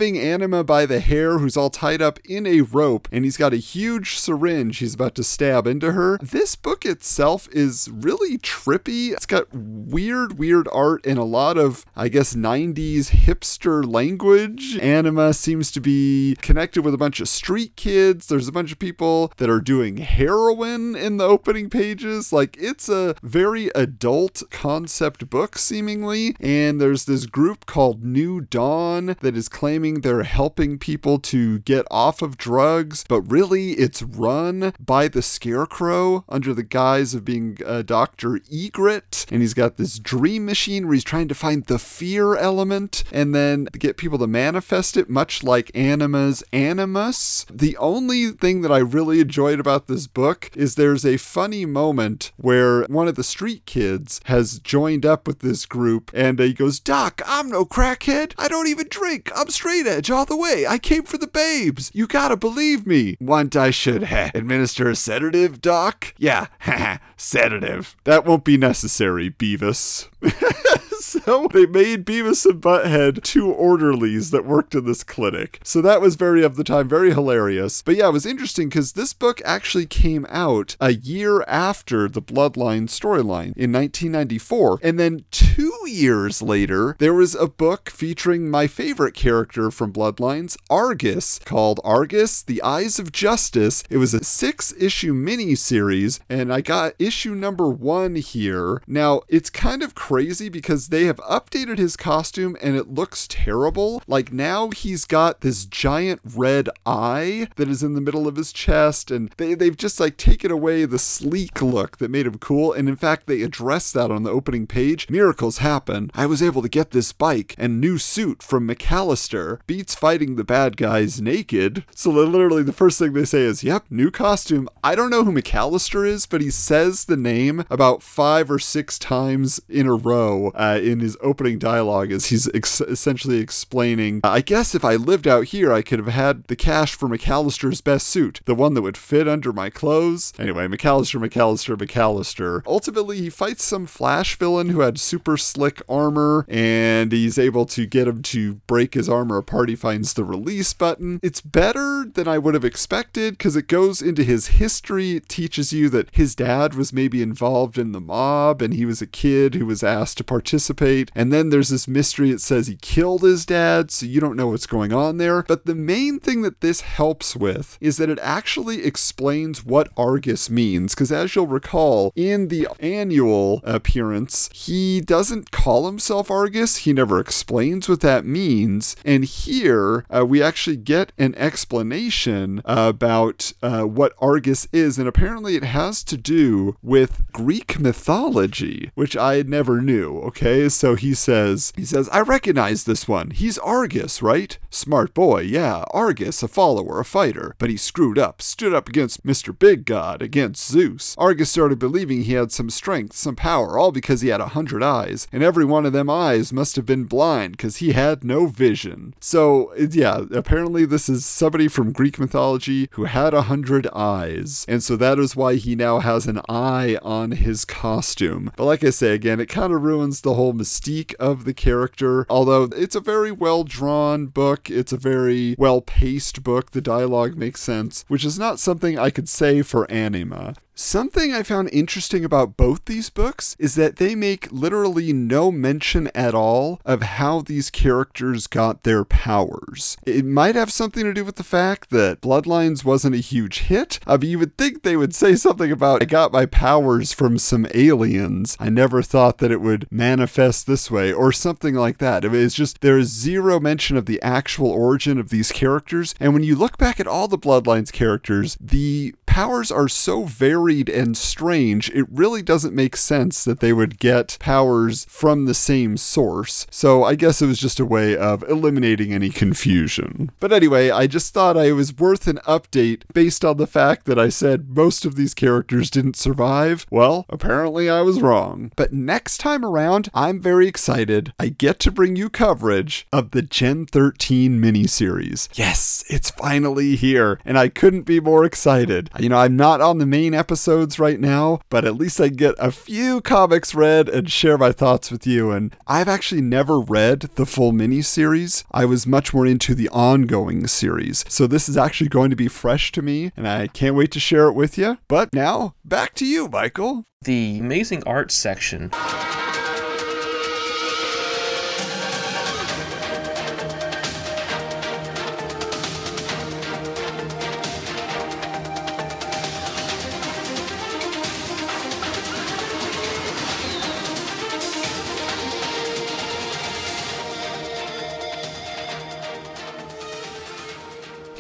B: grabbing Anima by the hair, who's all tied up in a rope, and he's got a huge syringe he's about to stab into her. This book itself is really trippy. It's got weird, weird art and a lot of, I guess, 90s hipster language. Anima seems to be connected with a bunch of street kids. There's a bunch of people that are doing heroin in the opening pages. Like, it's a very adult concept book, seemingly. And there's this group called New Dawn that is claiming they're helping people to get off of drugs, but really it's run by the Scarecrow under the guise of being uh, Dr. Egret. And he's got this dream machine where he's trying to find the fear element and then get people to manifest it, much like Anima's Animus. The only thing that I really enjoyed about this book is there's a funny moment where one of the street kids has joined up with this group and he goes, Doc, I'm no crackhead. I don't even drink. I'm straight edge all the way. I came for the babes. You gotta believe me. Want I should heh, administer a sedative, Doc? Yeah, haha, sedative. That won't be necessary, Beavis. so they made Beavis and Butthead two orderlies that worked in this clinic. So that was very of the time, very hilarious. But yeah, it was interesting because this book actually came out a year after the Bloodline storyline in 1994. And then two years later, there was a book featuring my favorite character from Bloodlines, Argus, called Argus The Eyes of Justice. It was a six issue mini series, and I got issue number one here. Now, it's kind of crazy because they have updated his costume and it looks terrible. Like now he's got this giant red eye that is in the middle of his chest, and they, they've just like taken away the sleek look that made him cool. And in fact, they address that on the opening page. Miracles happen. I was able to get this bike and new suit from McAllister. Beats fighting the bad guys naked. So literally the first thing they say is, yep, new costume. I don't know who McAllister is, but he says the name about five or six times in a row uh, in his opening dialogue as he's ex- essentially explaining, I guess if I lived out here, I could have had the cash for McAllister's best suit, the one that would fit under my clothes. Anyway, McAllister, McAllister, McAllister. Ultimately, he fights some Flash villain who had super slick armor, and he's able to get him to break his armor apart. He finds the release button. It's better than I would have expected because it goes into his history. It teaches you that his dad was maybe involved in the mob and he was a kid who was asked to participate. And then there's this mystery that says he killed his dad, so you don't know what's going on there. But the main thing that this helps with is that it actually explains what Argus means. Because as you'll recall, in the annual appearance, he doesn't call himself Argus, he never explains what that means. And here, uh, we actually get an explanation about uh, what Argus is, and apparently it has to do with Greek mythology, which I never knew. Okay, so he says, he says, I recognize this one. He's Argus, right? Smart boy, yeah, Argus, a follower, a fighter, but he screwed up, stood up against Mr. Big God, against Zeus. Argus started believing he had some strength, some power, all because he had a hundred eyes, and every one of them eyes must have been blind because he had no vision. So, yeah, apparently this is somebody from Greek mythology who had a hundred eyes, and so that is why he now has an eye on his costume. But like I say again, it kind of ruins the whole mystique of the character. Although it's a very well drawn book, it's a very well paced book, the dialogue makes sense, which is not something I could say for Anima. Something I found interesting about both these books is that they make literally no mention at all of how these characters got their powers. It might have something to do with the fact that Bloodlines wasn't a huge hit. Uh, I mean, you would think they would say something about, I got my powers from some aliens. I never thought that it would manifest this way, or something like that. I mean, It's just, there is zero mention of the actual origin of these characters. And when you look back at all the Bloodlines characters, the powers are so varied and strange, it really doesn't make sense that they would get powers from the same source. So I guess it was just a way of eliminating any confusion. But anyway, I just thought I was worth an update based on the fact that I said most of these characters didn't survive. Well, apparently I was wrong. But next time around, I'm very excited. I get to bring you coverage of the Gen 13 miniseries. Yes, it's finally here, and I couldn't be more excited. You know, I'm not on the main episodes right now, but at least I get a few comics read and share my thoughts with you. And I've actually never read the full miniseries. I was much more into the ongoing series. So this is actually going to be fresh to me, and I can't wait to share it with you. But now, back to you, Michael.
A: The amazing art section.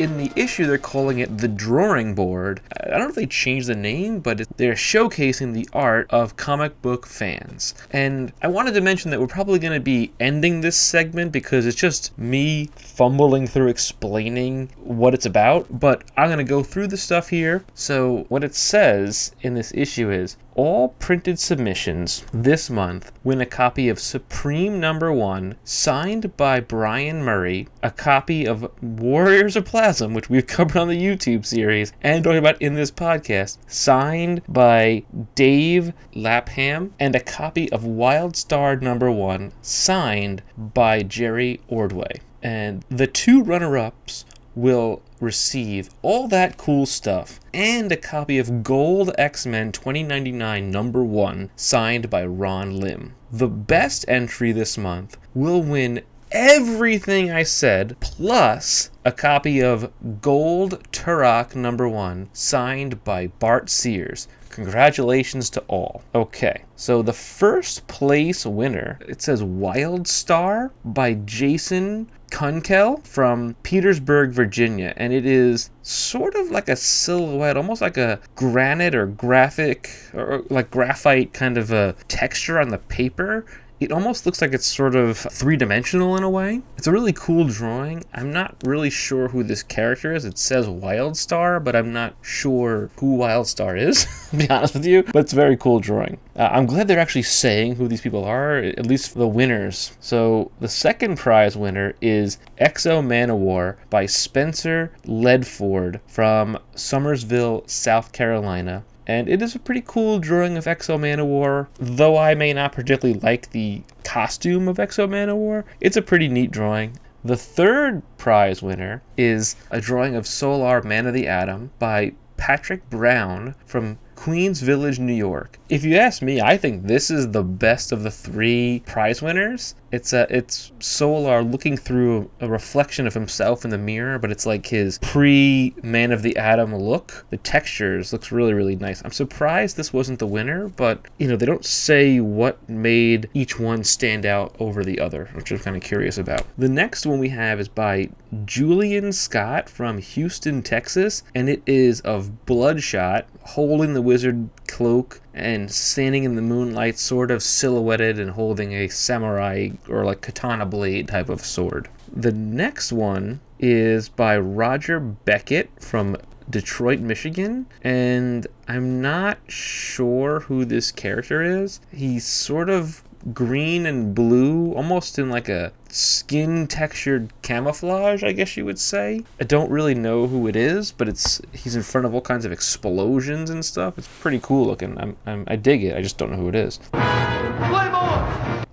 A: In the issue, they're calling it the drawing board. I don't know if they changed the name, but they're showcasing the art of comic book fans. And I wanted to mention that we're probably going to be ending this segment because it's just me fumbling through explaining what it's about. But I'm going to go through the stuff here. So, what it says in this issue is all printed submissions this month win a copy of Supreme Number One, signed by Brian Murray, a copy of Warriors of Plasm, which we've covered on the YouTube series and talked about in this podcast, signed by Dave Lapham, and a copy of Wild Star Number One, signed by Jerry Ordway. And the two runner ups will receive all that cool stuff and a copy of Gold X Men 2099 number 1 signed by Ron Lim. The best entry this month will win everything I said plus a copy of Gold Turok number 1 signed by Bart Sears. Congratulations to all. Okay, so the first place winner, it says Wild Star by Jason Kunkel from Petersburg, Virginia, and it is sort of like a silhouette, almost like a granite or graphic or like graphite kind of a texture on the paper it almost looks like it's sort of three dimensional in a way. It's a really cool drawing. I'm not really sure who this character is. It says Wildstar, but I'm not sure who Wildstar is, to be honest with you. But it's a very cool drawing. Uh, I'm glad they're actually saying who these people are, at least the winners. So the second prize winner is X-O Manowar by Spencer Ledford from Summerville, South Carolina and it is a pretty cool drawing of X-O Manowar. Though I may not particularly like the costume of X-O Manowar, it's a pretty neat drawing. The third prize winner is a drawing of Solar Man of the Atom by Patrick Brown from Queens Village, New York. If you ask me, I think this is the best of the three prize winners. It's a it's Solar looking through a reflection of himself in the mirror, but it's like his pre Man of the Atom look. The textures looks really really nice. I'm surprised this wasn't the winner, but you know they don't say what made each one stand out over the other, which I'm kind of curious about. The next one we have is by Julian Scott from Houston, Texas, and it is of Bloodshot holding the wizard cloak and standing in the moonlight, sort of silhouetted and holding a samurai or like katana blade type of sword. The next one is by Roger Beckett from Detroit, Michigan, and I'm not sure who this character is. He's sort of green and blue, almost in like a skin textured camouflage, I guess you would say. I don't really know who it is, but it's he's in front of all kinds of explosions and stuff. It's pretty cool looking. I'm, I'm I dig it. I just don't know who it is.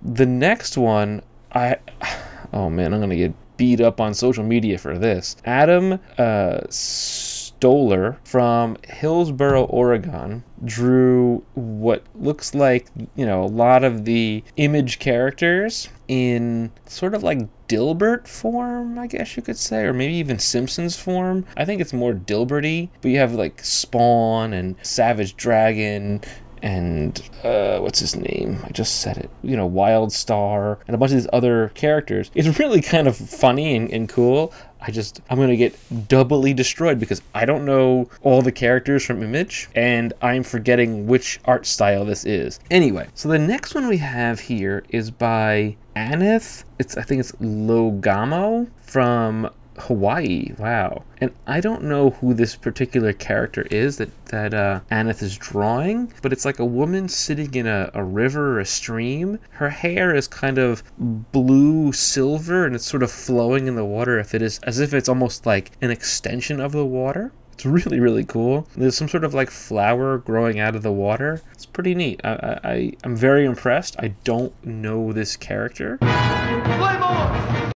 A: The next one, I oh man, I'm gonna get beat up on social media for this. Adam uh, Stoller from Hillsboro, Oregon drew what looks like, you know, a lot of the image characters in sort of like Dilbert form, I guess you could say, or maybe even Simpsons form. I think it's more Dilberty, but you have like Spawn and Savage Dragon and uh, what's his name? I just said it. You know, Wild Star and a bunch of these other characters. It's really kind of funny and, and cool. I just I'm gonna get doubly destroyed because I don't know all the characters from Image and I'm forgetting which art style this is. Anyway, so the next one we have here is by Aneth. It's I think it's Logamo from Hawaii. Wow. And I don't know who this particular character is that, that uh, Aneth is drawing, but it's like a woman sitting in a, a river or a stream. Her hair is kind of blue silver and it's sort of flowing in the water if it is as if it's almost like an extension of the water. It's really, really cool. There's some sort of like flower growing out of the water. It's pretty neat. I, I, I'm very impressed. I don't know this character.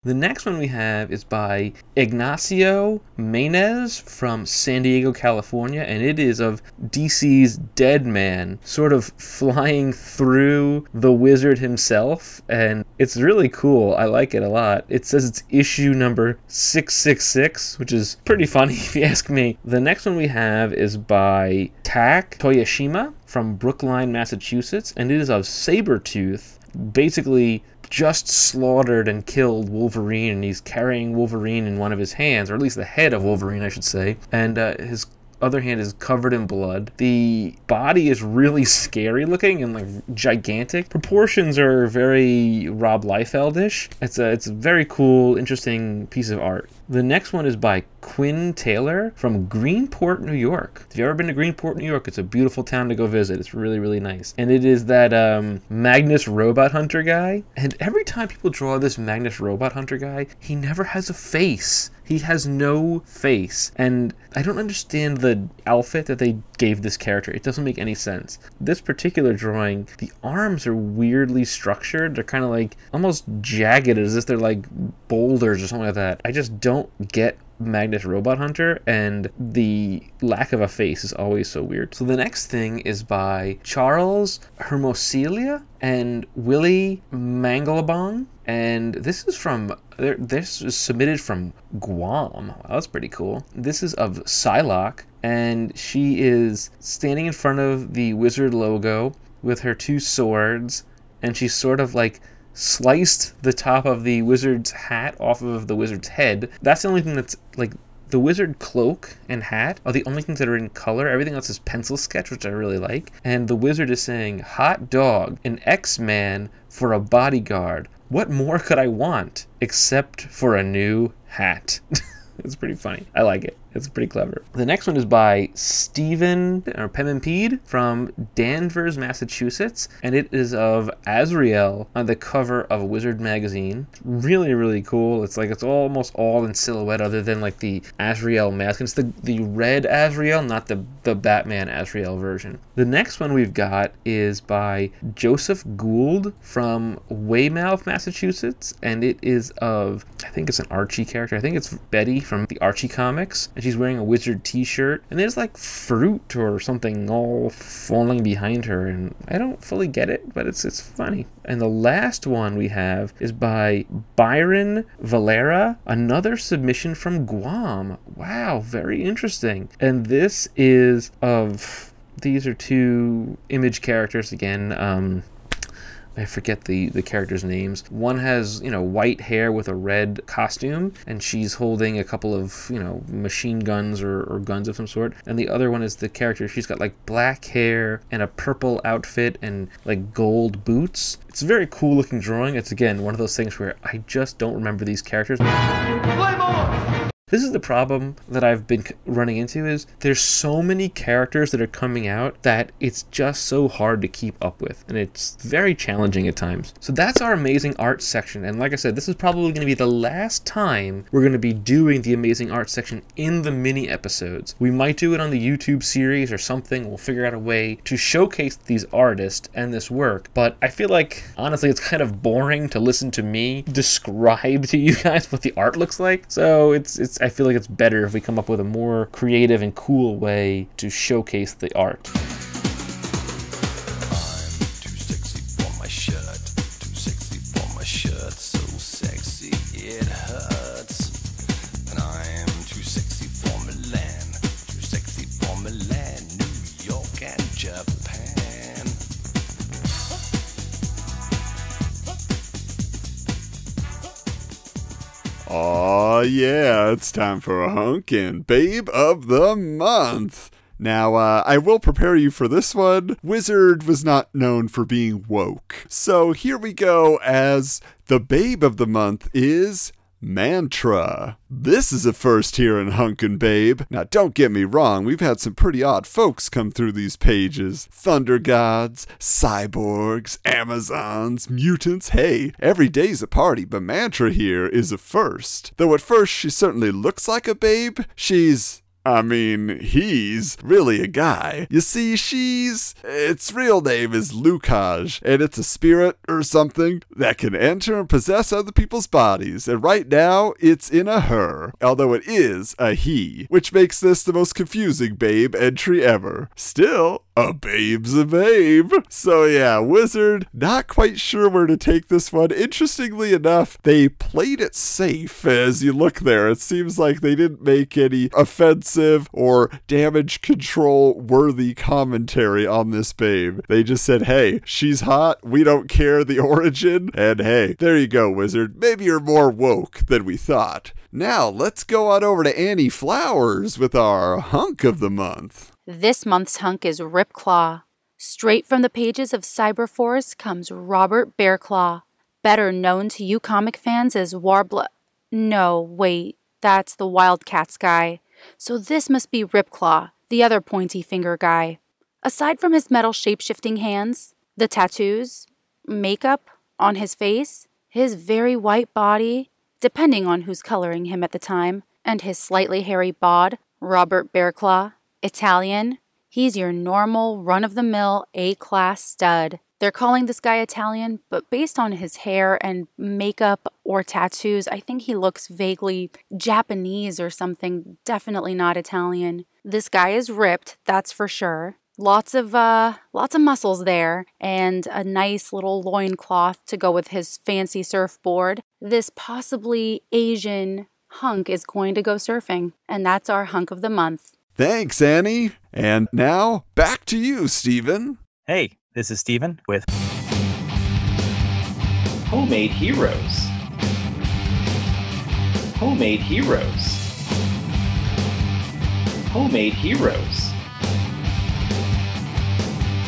A: The next one we have is by Ignacio Maynez from San Diego, California, and it is of DC's Deadman, sort of flying through the wizard himself, and it's really cool. I like it a lot. It says it's issue number 666, which is pretty funny if you ask me. The next one we have is by Tak Toyoshima from Brookline, Massachusetts, and it is of Sabretooth, basically just slaughtered and killed Wolverine, and he's carrying Wolverine in one of his hands, or at least the head of Wolverine, I should say. And uh, his other hand is covered in blood. The body is really scary looking and like gigantic. Proportions are very Rob Liefeldish. It's a it's a very cool, interesting piece of art. The next one is by Quinn Taylor from Greenport, New York. If you've ever been to Greenport, New York, it's a beautiful town to go visit. It's really, really nice. And it is that um, Magnus Robot Hunter guy. And every time people draw this Magnus Robot Hunter guy, he never has a face. He has no face. And I don't understand the outfit that they gave this character. It doesn't make any sense. This particular drawing, the arms are weirdly structured. They're kind of like almost jagged as if they're like boulders or something like that. I just don't get Magnus Robot Hunter, and the lack of a face is always so weird. So the next thing is by Charles Hermosillia and Willie Mangalabong, and this is from this is submitted from Guam. Wow, that's pretty cool. This is of Psylocke, and she is standing in front of the wizard logo with her two swords, and she's sort of like sliced the top of the wizard's hat off of the wizard's head. That's the only thing that's like the wizard cloak and hat are the only things that are in color. Everything else is pencil sketch, which I really like. And the wizard is saying, Hot dog, an X Man for a bodyguard. What more could I want except for a new hat? it's pretty funny. I like it. It's pretty clever. The next one is by Stephen or Pemimpede from Danvers, Massachusetts, and it is of Azrael on uh, the cover of Wizard magazine. Really, really cool. It's like it's almost all in silhouette, other than like the Azrael mask. It's the the red Azrael, not the the Batman Azrael version. The next one we've got is by Joseph Gould from Weymouth, Massachusetts, and it is of I think it's an Archie character. I think it's Betty from the Archie comics and she's wearing a wizard t-shirt and there's like fruit or something all falling behind her and I don't fully get it but it's it's funny. And the last one we have is by Byron Valera another submission from Guam. Wow very interesting. And this is of these are two image characters again um, I forget the the characters' names. One has you know white hair with a red costume, and she's holding a couple of you know machine guns or, or guns of some sort. And the other one is the character. She's got like black hair and a purple outfit and like gold boots. It's a very cool looking drawing. It's again one of those things where I just don't remember these characters. This is the problem that I've been running into is there's so many characters that are coming out that it's just so hard to keep up with and it's very challenging at times. So that's our amazing art section and like I said this is probably going to be the last time we're going to be doing the amazing art section in the mini episodes. We might do it on the YouTube series or something. We'll figure out a way to showcase these artists and this work, but I feel like honestly it's kind of boring to listen to me describe to you guys what the art looks like. So it's it's I feel like it's better if we come up with a more creative and cool way to showcase the art.
B: Yeah, it's time for a hunkin' babe of the month. Now, uh, I will prepare you for this one. Wizard was not known for being woke. So here we go as the babe of the month is Mantra. This is a first here in Hunkin' Babe. Now, don't get me wrong, we've had some pretty odd folks come through these pages thunder gods, cyborgs, Amazons, mutants. Hey, every day's a party, but Mantra here is a first. Though at first she certainly looks like a babe, she's I mean, he's really a guy. You see, she's. Its real name is Lukasz, and it's a spirit or something that can enter and possess other people's bodies. And right now, it's in a her, although it is a he, which makes this the most confusing babe entry ever. Still, a babe's a babe. So yeah, Wizard, not quite sure where to take this one. Interestingly enough, they played it safe as you look there. It seems like they didn't make any offensive or damage control worthy commentary on this babe. They just said, hey, she's hot. We don't care the origin. And hey, there you go, Wizard. Maybe you're more woke than we thought. Now, let's go on over to Annie Flowers with our hunk of the month.
D: This month's hunk is Ripclaw. Straight from the pages of Cyberforce comes Robert Bearclaw, better known to you comic fans as Warblade. No, wait, that's the Wildcats guy. So this must be Ripclaw, the other pointy finger guy. Aside from his metal shape-shifting hands, the tattoos, makeup on his face, his very white body, depending on who's coloring him at the time, and his slightly hairy bod, Robert Bearclaw, Italian, he's your normal run-of-the-mill A-class stud. They're calling this guy Italian, but based on his hair and makeup or tattoos, I think he looks vaguely Japanese or something, definitely not Italian. This guy is ripped, that's for sure. Lots of uh lots of muscles there and a nice little loincloth to go with his fancy surfboard. This possibly Asian hunk is going to go surfing, and that's our hunk of the month.
B: Thanks, Annie. And now, back to you, Stephen.
C: Hey, this is Steven with
E: Homemade Heroes. Homemade Heroes. Homemade Heroes.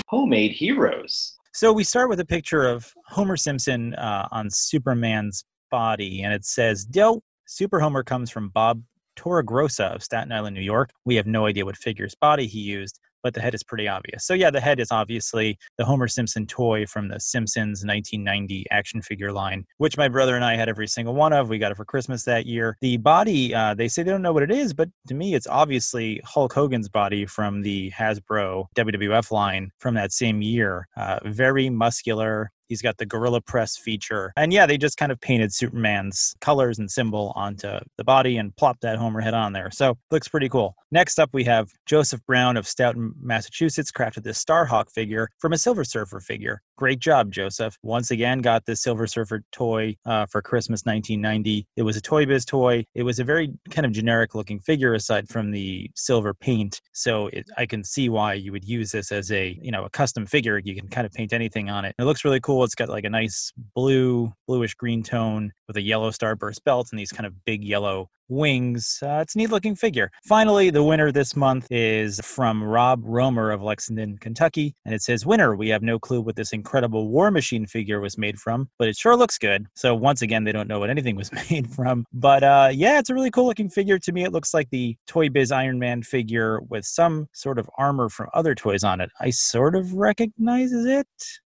E: Homemade Heroes.
C: So we start with a picture of Homer Simpson uh, on Superman's body, and it says, "Dope." Super Homer comes from Bob Torregrossa of Staten Island, New York. We have no idea what figure's body he used, but the head is pretty obvious. So yeah, the head is obviously the Homer Simpson toy from the Simpsons 1990 action figure line, which my brother and I had every single one of. We got it for Christmas that year. The body, uh, they say they don't know what it is, but to me, it's obviously Hulk Hogan's body from the Hasbro WWF line from that same year. Uh, very muscular, He's got the Gorilla Press feature. And yeah, they just kind of painted Superman's colors and symbol onto the body and plopped that Homer head on there. So looks pretty cool. Next up, we have Joseph Brown of Stoughton, Massachusetts, crafted this Starhawk figure from a Silver Surfer figure. Great job, Joseph. Once again, got the Silver Surfer toy uh, for Christmas 1990. It was a Toy Biz toy. It was a very kind of generic looking figure aside from the silver paint. So it, I can see why you would use this as a, you know, a custom figure. You can kind of paint anything on it. It looks really cool. It's got like a nice blue, bluish green tone with a yellow starburst belt and these kind of big yellow wings. Uh, it's a neat looking figure. Finally, the winner this month is from Rob Romer of Lexington, Kentucky. And it says, Winner, we have no clue what this incredible War Machine figure was made from, but it sure looks good. So once again, they don't know what anything was made from. But uh, yeah, it's a really cool looking figure. To me, it looks like the Toy Biz Iron Man figure with some sort of armor from other toys on it. I sort of recognizes it.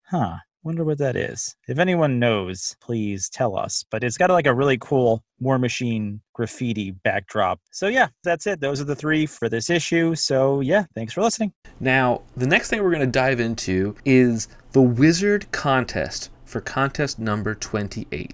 C: Huh. Wonder what that is. If anyone knows, please tell us. But it's got like a really cool War Machine graffiti backdrop. So yeah, that's it. Those are the three for this issue. So yeah, thanks for listening.
A: Now, the next thing we're going to dive into is the Wizard contest for contest number 28.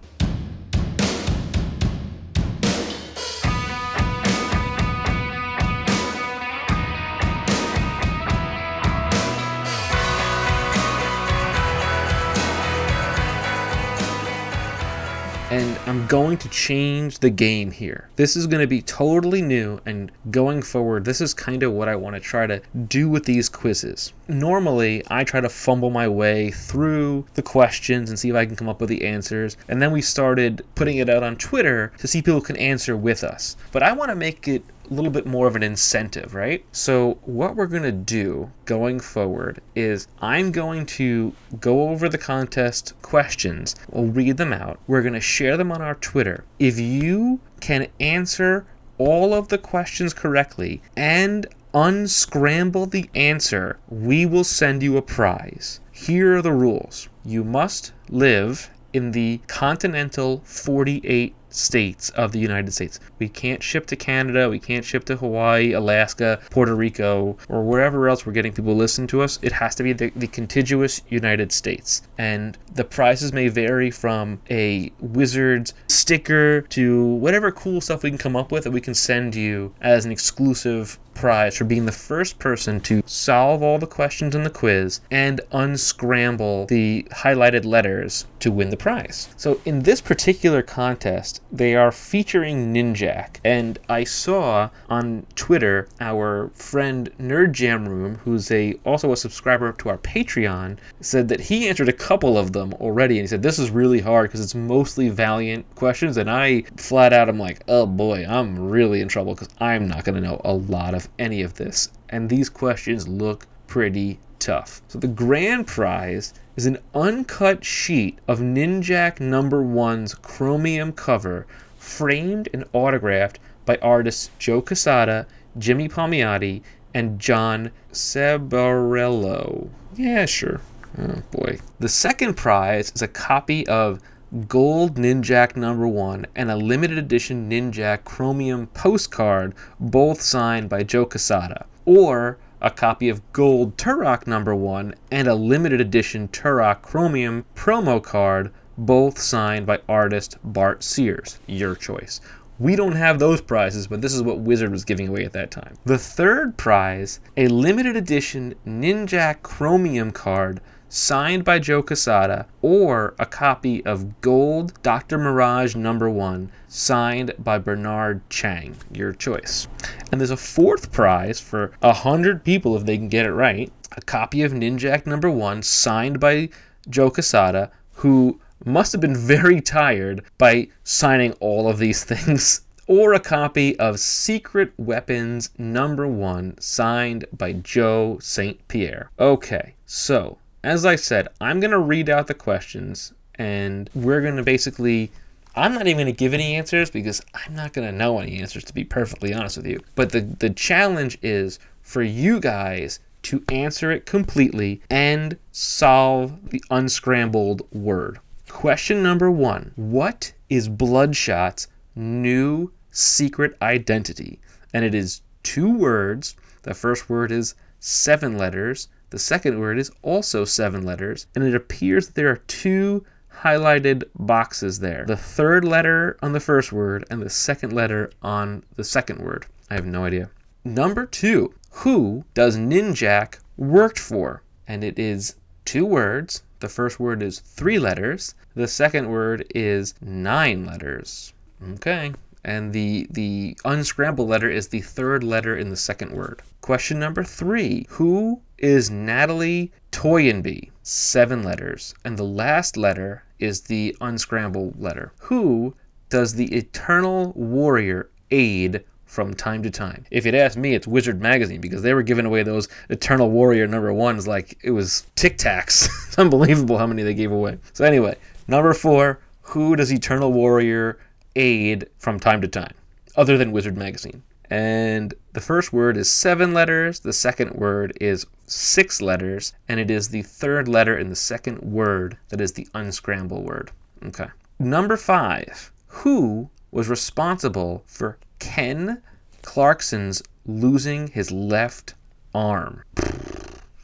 A: And I'm going to change the game here. This is going to be totally new, and going forward, this is kind of what I want to try to do with these quizzes. Normally, I try to fumble my way through the questions and see if I can come up with the answers, and then we started putting it out on Twitter to see people can answer with us. But I want to make it little bit more of an incentive, right? So, what we're going to do going forward is I'm going to go over the contest questions. We'll read them out. We're going to share them on our Twitter. If you can answer all of the questions correctly and unscramble the answer, we will send you a prize. Here are the rules you must live in the continental 48 states of the United States. We can't ship to Canada, we can't ship to Hawaii, Alaska, Puerto Rico, or wherever else we're getting people to listen to us. It has to be the, the contiguous United States. And the prizes may vary from a Wizards sticker to whatever cool stuff we can come up with that we can send you as an exclusive prize for being the first person to solve all the questions in the quiz and unscramble the highlighted letters to win the prize. So in this particular contest, they are featuring Ninjak, and I saw on Twitter our friend Nerd Jam Room, who's a also a subscriber to our Patreon, said that he answered a couple of them already, and he said this is really hard because it's mostly Valiant questions, and I flat out am like, oh boy, I'm really in trouble because I'm not going to know a lot of any of this, and these questions look pretty tough. So the grand prize is an uncut sheet of Ninjak number one's chromium cover, framed and autographed by artists Joe Quesada, Jimmy Palmiotti, and John Cebollero. Yeah, sure. Oh boy. The second prize is a copy of Gold Ninjak number one and a limited edition Ninjak Chromium postcard, both signed by Joe Quesada. Or a copy of Gold Turok number one and a limited edition Turok Chromium promo card, both signed by artist Bart Sears. Your choice. We don't have those prizes, but this is what Wizard was giving away at that time. The third prize, a limited edition Ninjak Chromium card signed by Joe Quesada, or a copy of Gold Dr. Mirage number one, signed by Bernard Chang. Your choice. And there's a fourth prize for a hundred people if they can get it right. A copy of Ninjak number one, signed by Joe Quesada, who must have been very tired by signing all of these things. Or a copy of Secret Weapons number one, signed by Joe St. Pierre. Okay, so as I said, I'm going to read out the questions and we're going to basically. I'm not even going to give any answers because I'm not going to know any answers, to be perfectly honest with you. But the, the challenge is for you guys to answer it completely and solve the unscrambled word. Question number one What is Bloodshot's new secret identity? And it is two words. The first word is seven letters. The second word is also seven letters, and it appears that there are two highlighted boxes there. The third letter on the first word and the second letter on the second word. I have no idea. Number two, who does Ninjak work for? And it is two words. The first word is three letters. The second word is nine letters. Okay. And the the unscrambled letter is the third letter in the second word. Question number three. Who is Natalie Toyenby? Seven letters. And the last letter is the unscrambled letter. Who does the Eternal Warrior aid from time to time? If you'd ask me, it's Wizard Magazine because they were giving away those Eternal Warrior number ones like it was Tic Tacs. it's unbelievable how many they gave away. So, anyway, number four. Who does Eternal Warrior aid from time to time, other than Wizard Magazine? And the first word is seven letters, the second word is six letters, and it is the third letter in the second word that is the unscramble word. Okay. Number five. Who was responsible for Ken Clarkson's losing his left arm?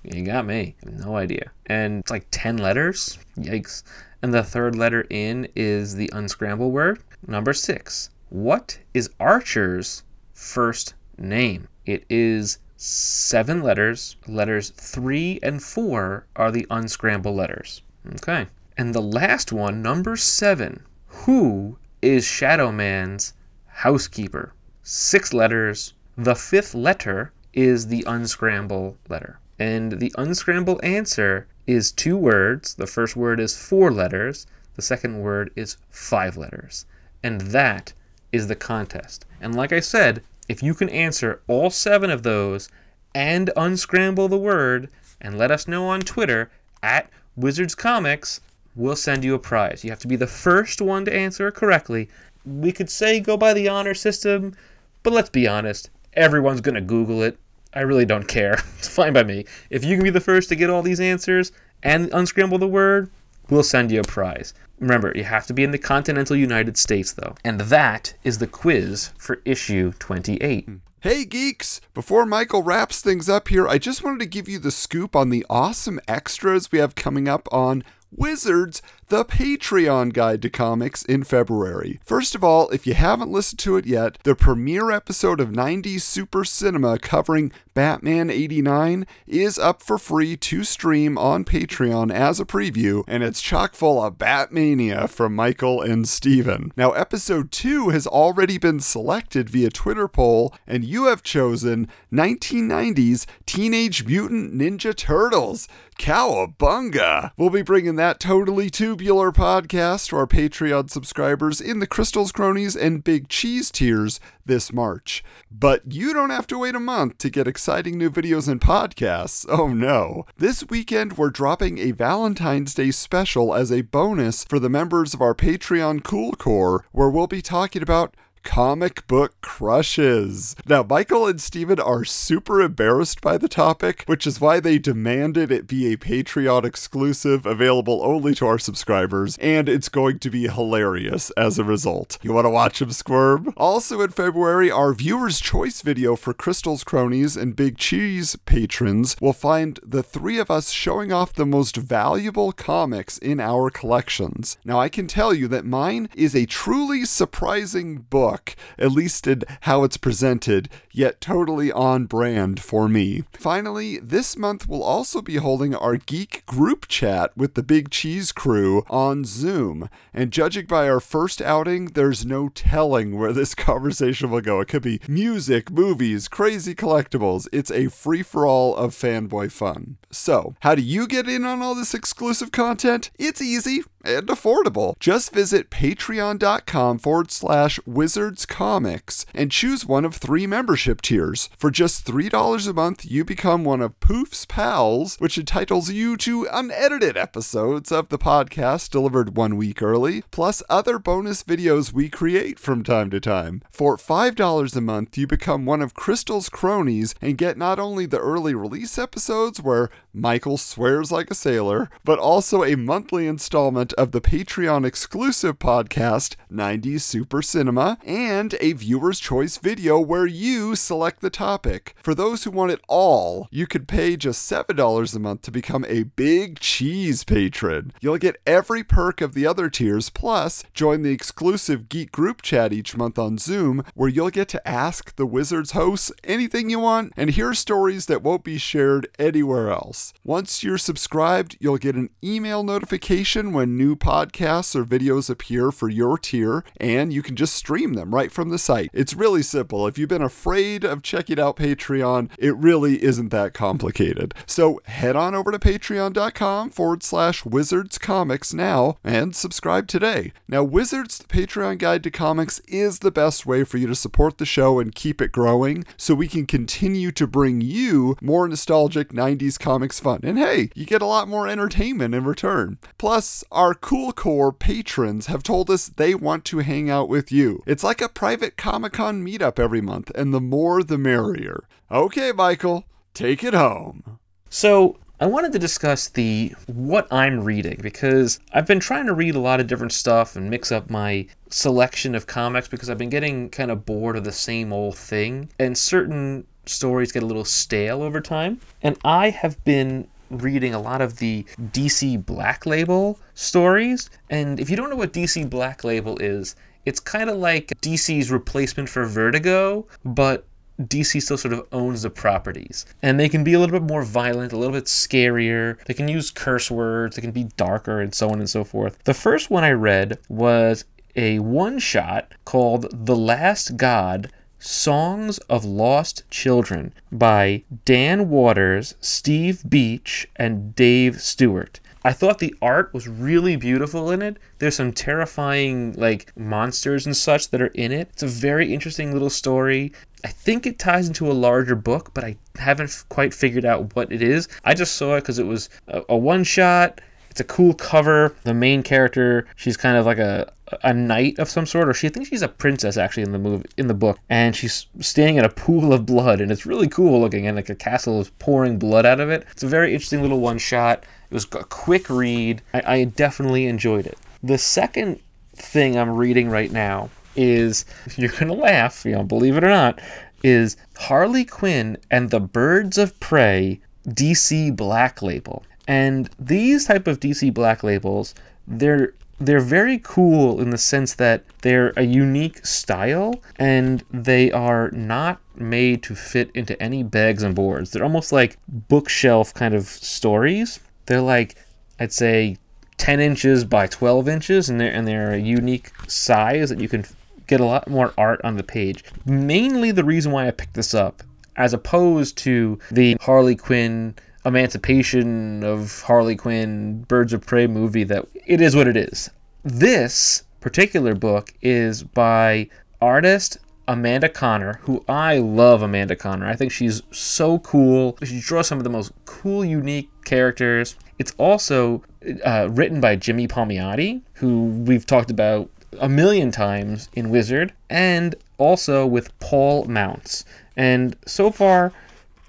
A: You got me. No idea. And it's like 10 letters? Yikes. And the third letter in is the unscramble word. Number six. What is Archer's first name? It is seven letters. Letters three and four are the unscramble letters. Okay. And the last one, number seven. Who is Shadow Man's housekeeper? Six letters. The fifth letter is the unscramble letter. And the unscramble answer is two words. The first word is four letters, the second word is five letters. And that is the contest. And like I said, if you can answer all seven of those and unscramble the word and let us know on Twitter at Wizards Comics, we'll send you a prize. You have to be the first one to answer correctly. We could say go by the honor system, but let's be honest, everyone's going to Google it. I really don't care. It's fine by me. If you can be the first to get all these answers and unscramble the word, we'll send you a prize. Remember, you have to be in the continental United States, though. And that is the quiz for issue 28. Hmm.
B: Hey geeks! Before Michael wraps things up here, I just wanted to give you the scoop on the awesome extras we have coming up on Wizards, the Patreon guide to comics in February. First of all, if you haven't listened to it yet, the premiere episode of 90s Super Cinema covering Batman 89 is up for free to stream on Patreon as a preview, and it's chock full of Batmania from Michael and Steven. Now, episode 2 has already been selected via Twitter poll, and you have chosen 1990s Teenage Mutant Ninja Turtles. Cowabunga! We'll be bringing that totally tubular podcast to our Patreon subscribers in the Crystals, Cronies, and Big Cheese tiers this March. But you don't have to wait a month to get exciting new videos and podcasts. Oh no. This weekend, we're dropping a Valentine's Day special as a bonus for the members of our Patreon Cool Core, where we'll be talking about comic book crushes. Now, Michael and Steven are super embarrassed by the topic, which is why they demanded it be a Patreon exclusive available only to our subscribers, and it's going to be hilarious as a result. You want to watch them squirm? Also in February, our viewer's choice video for Crystal's Cronies and Big Cheese patrons will find the three of us showing off the most valuable comics in our collections. Now, I can tell you that mine is a truly surprising book at least in how it's presented, yet totally on brand for me. Finally, this month we'll also be holding our geek group chat with the Big Cheese crew on Zoom. And judging by our first outing, there's no telling where this conversation will go. It could be music, movies, crazy collectibles. It's a free for all of fanboy fun. So, how do you get in on all this exclusive content? It's easy and affordable. Just visit patreon.com forward slash wizards comics and choose one of three membership tiers. For just $3 a month, you become one of Poof's pals, which entitles you to unedited episodes of the podcast delivered one week early, plus other bonus videos we create from time to time. For $5 a month, you become one of Crystal's cronies and get not only the early release episodes where Michael swears like a sailor, but also a monthly installment of the Patreon exclusive podcast, 90s Super Cinema, and a viewer's choice video where you select the topic. For those who want it all, you could pay just $7 a month to become a Big Cheese patron. You'll get every perk of the other tiers, plus join the exclusive Geek group chat each month on Zoom, where you'll get to ask the Wizards hosts anything you want and hear stories that won't be shared anywhere else. Once you're subscribed, you'll get an email notification when new podcasts or videos appear for your tier, and you can just stream them right from the site. It's really simple. If you've been afraid of checking out Patreon, it really isn't that complicated. So head on over to patreon.com forward slash wizards comics now and subscribe today. Now, Wizards the Patreon Guide to Comics is the best way for you to support the show and keep it growing so we can continue to bring you more nostalgic 90s comics fun. And hey, you get a lot more entertainment in return. Plus, our Cool Core patrons have told us they want to hang out with you. It's like a private Comic Con meetup every month, and the more the merrier. Okay, Michael, take it home.
A: So, I wanted to discuss the what I'm reading because I've been trying to read a lot of different stuff and mix up my selection of comics because I've been getting kind of bored of the same old thing and certain stories get a little stale over time. And I have been reading a lot of the DC Black Label stories. And if you don't know what DC Black Label is, it's kind of like DC's replacement for Vertigo, but DC still sort of owns the properties. And they can be a little bit more violent, a little bit scarier. They can use curse words, they can be darker, and so on and so forth. The first one I read was a one shot called The Last God Songs of Lost Children by Dan Watters, Steve Beach, and Dave Stewart. I thought the art was really beautiful in it. There's some terrifying like monsters and such that are in it. It's a very interesting little story. I think it ties into a larger book, but I haven't quite figured out what it is. I just saw it because it was a, a one shot. It's a cool cover. The main character, she's kind of like a a knight of some sort, or she I think she's a princess actually in the movie in the book, and she's standing in a pool of blood, and it's really cool looking, and like a castle is pouring blood out of it. It's a very interesting little one shot. It was a quick read. I, I definitely enjoyed it. The second thing I'm reading right now is you're gonna laugh, you know, believe it or not, is Harley Quinn and the Birds of Prey DC Black Label. And these type of DC Black Labels, they're they're very cool in the sense that they're a unique style and they are not made to fit into any bags and boards. They're almost like bookshelf kind of stories. They're like I'd say 10 inches by 12 inches and they're and they're a unique size that you can get a lot more art on the page. Mainly the reason why I picked this up as opposed to the Harley Quinn emancipation of Harley Quinn Birds of Prey movie that it is what it is. This particular book is by artist Amanda Conner, who I love Amanda Conner. I think she's so cool. She draws some of the most cool, unique characters. It's also uh, written by Jimmy Palmiotti, who we've talked about a million times in Wizard, and also with Paul Mounts. And so far,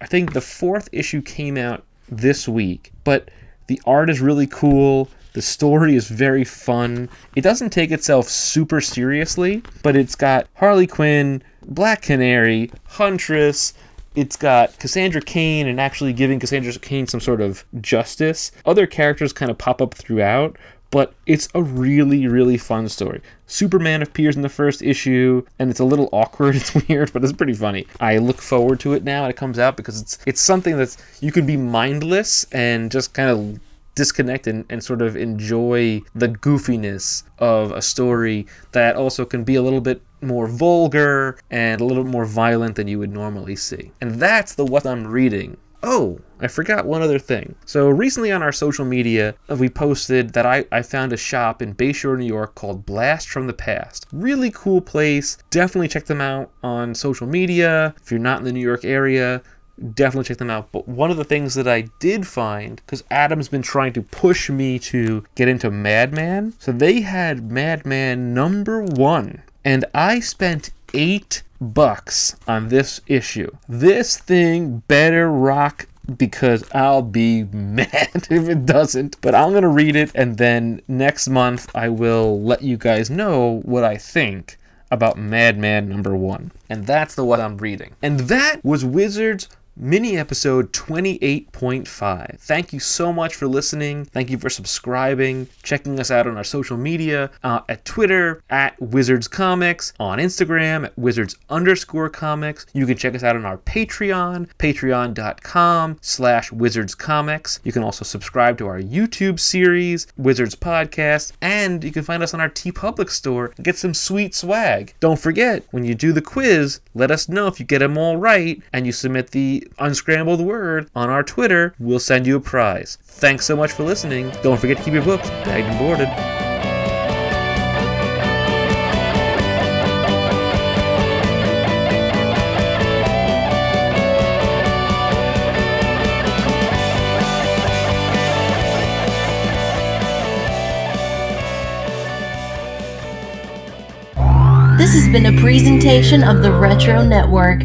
A: I think the fourth issue came out this week, but the art is really cool. The story is very fun. It doesn't take itself super seriously, but it's got Harley Quinn, Black Canary, Huntress. It's got Cassandra Cain and actually giving Cassandra Cain some sort of justice. Other characters kind of pop up throughout, but it's a really, really fun story. Superman appears in the first issue, and it's a little awkward. It's weird, but it's pretty funny. I look forward to it now when it comes out because it's it's something that's you can be mindless and just kind of disconnect and, and sort of enjoy the goofiness of a story that also can be a little bit more vulgar and a little more violent than you would normally see. And that's the what I'm reading Oh, I forgot one other thing. So recently on our social media, we posted that I, I found a shop in Bay Shore, New York called Blast from the Past. Really cool place. Definitely check them out on social media. If you're not in the New York area, definitely check them out. But one of the things that I did find, because Adam's been trying to push me to get into Madman, so they had Madman number one. And I spent eight bucks on this issue. This thing better rock because I'll be mad if it doesn't. But I'm going to read it and then next month I will let you guys know what I think about Madman number one. And that's the one I'm reading. And that was Wizards mini episode 28.5. Thank you so much for listening. Thank you for subscribing, checking us out on our social media uh, at Twitter at Wizards Comics, on Instagram at Wizards underscore comics. You can check us out on our Patreon, patreon.com slash Wizards Comics. You can also subscribe to our YouTube series, Wizards Podcast, and you can find us on our TeePublic store and get some sweet swag. Don't forget, when you do the quiz, let us know if you get them all right and you submit the unscrambled word on our Twitter, we'll send you a prize. Thanks so much for listening. Don't forget to keep your books bagged and boarded.
F: This has been a presentation of the Retro Network.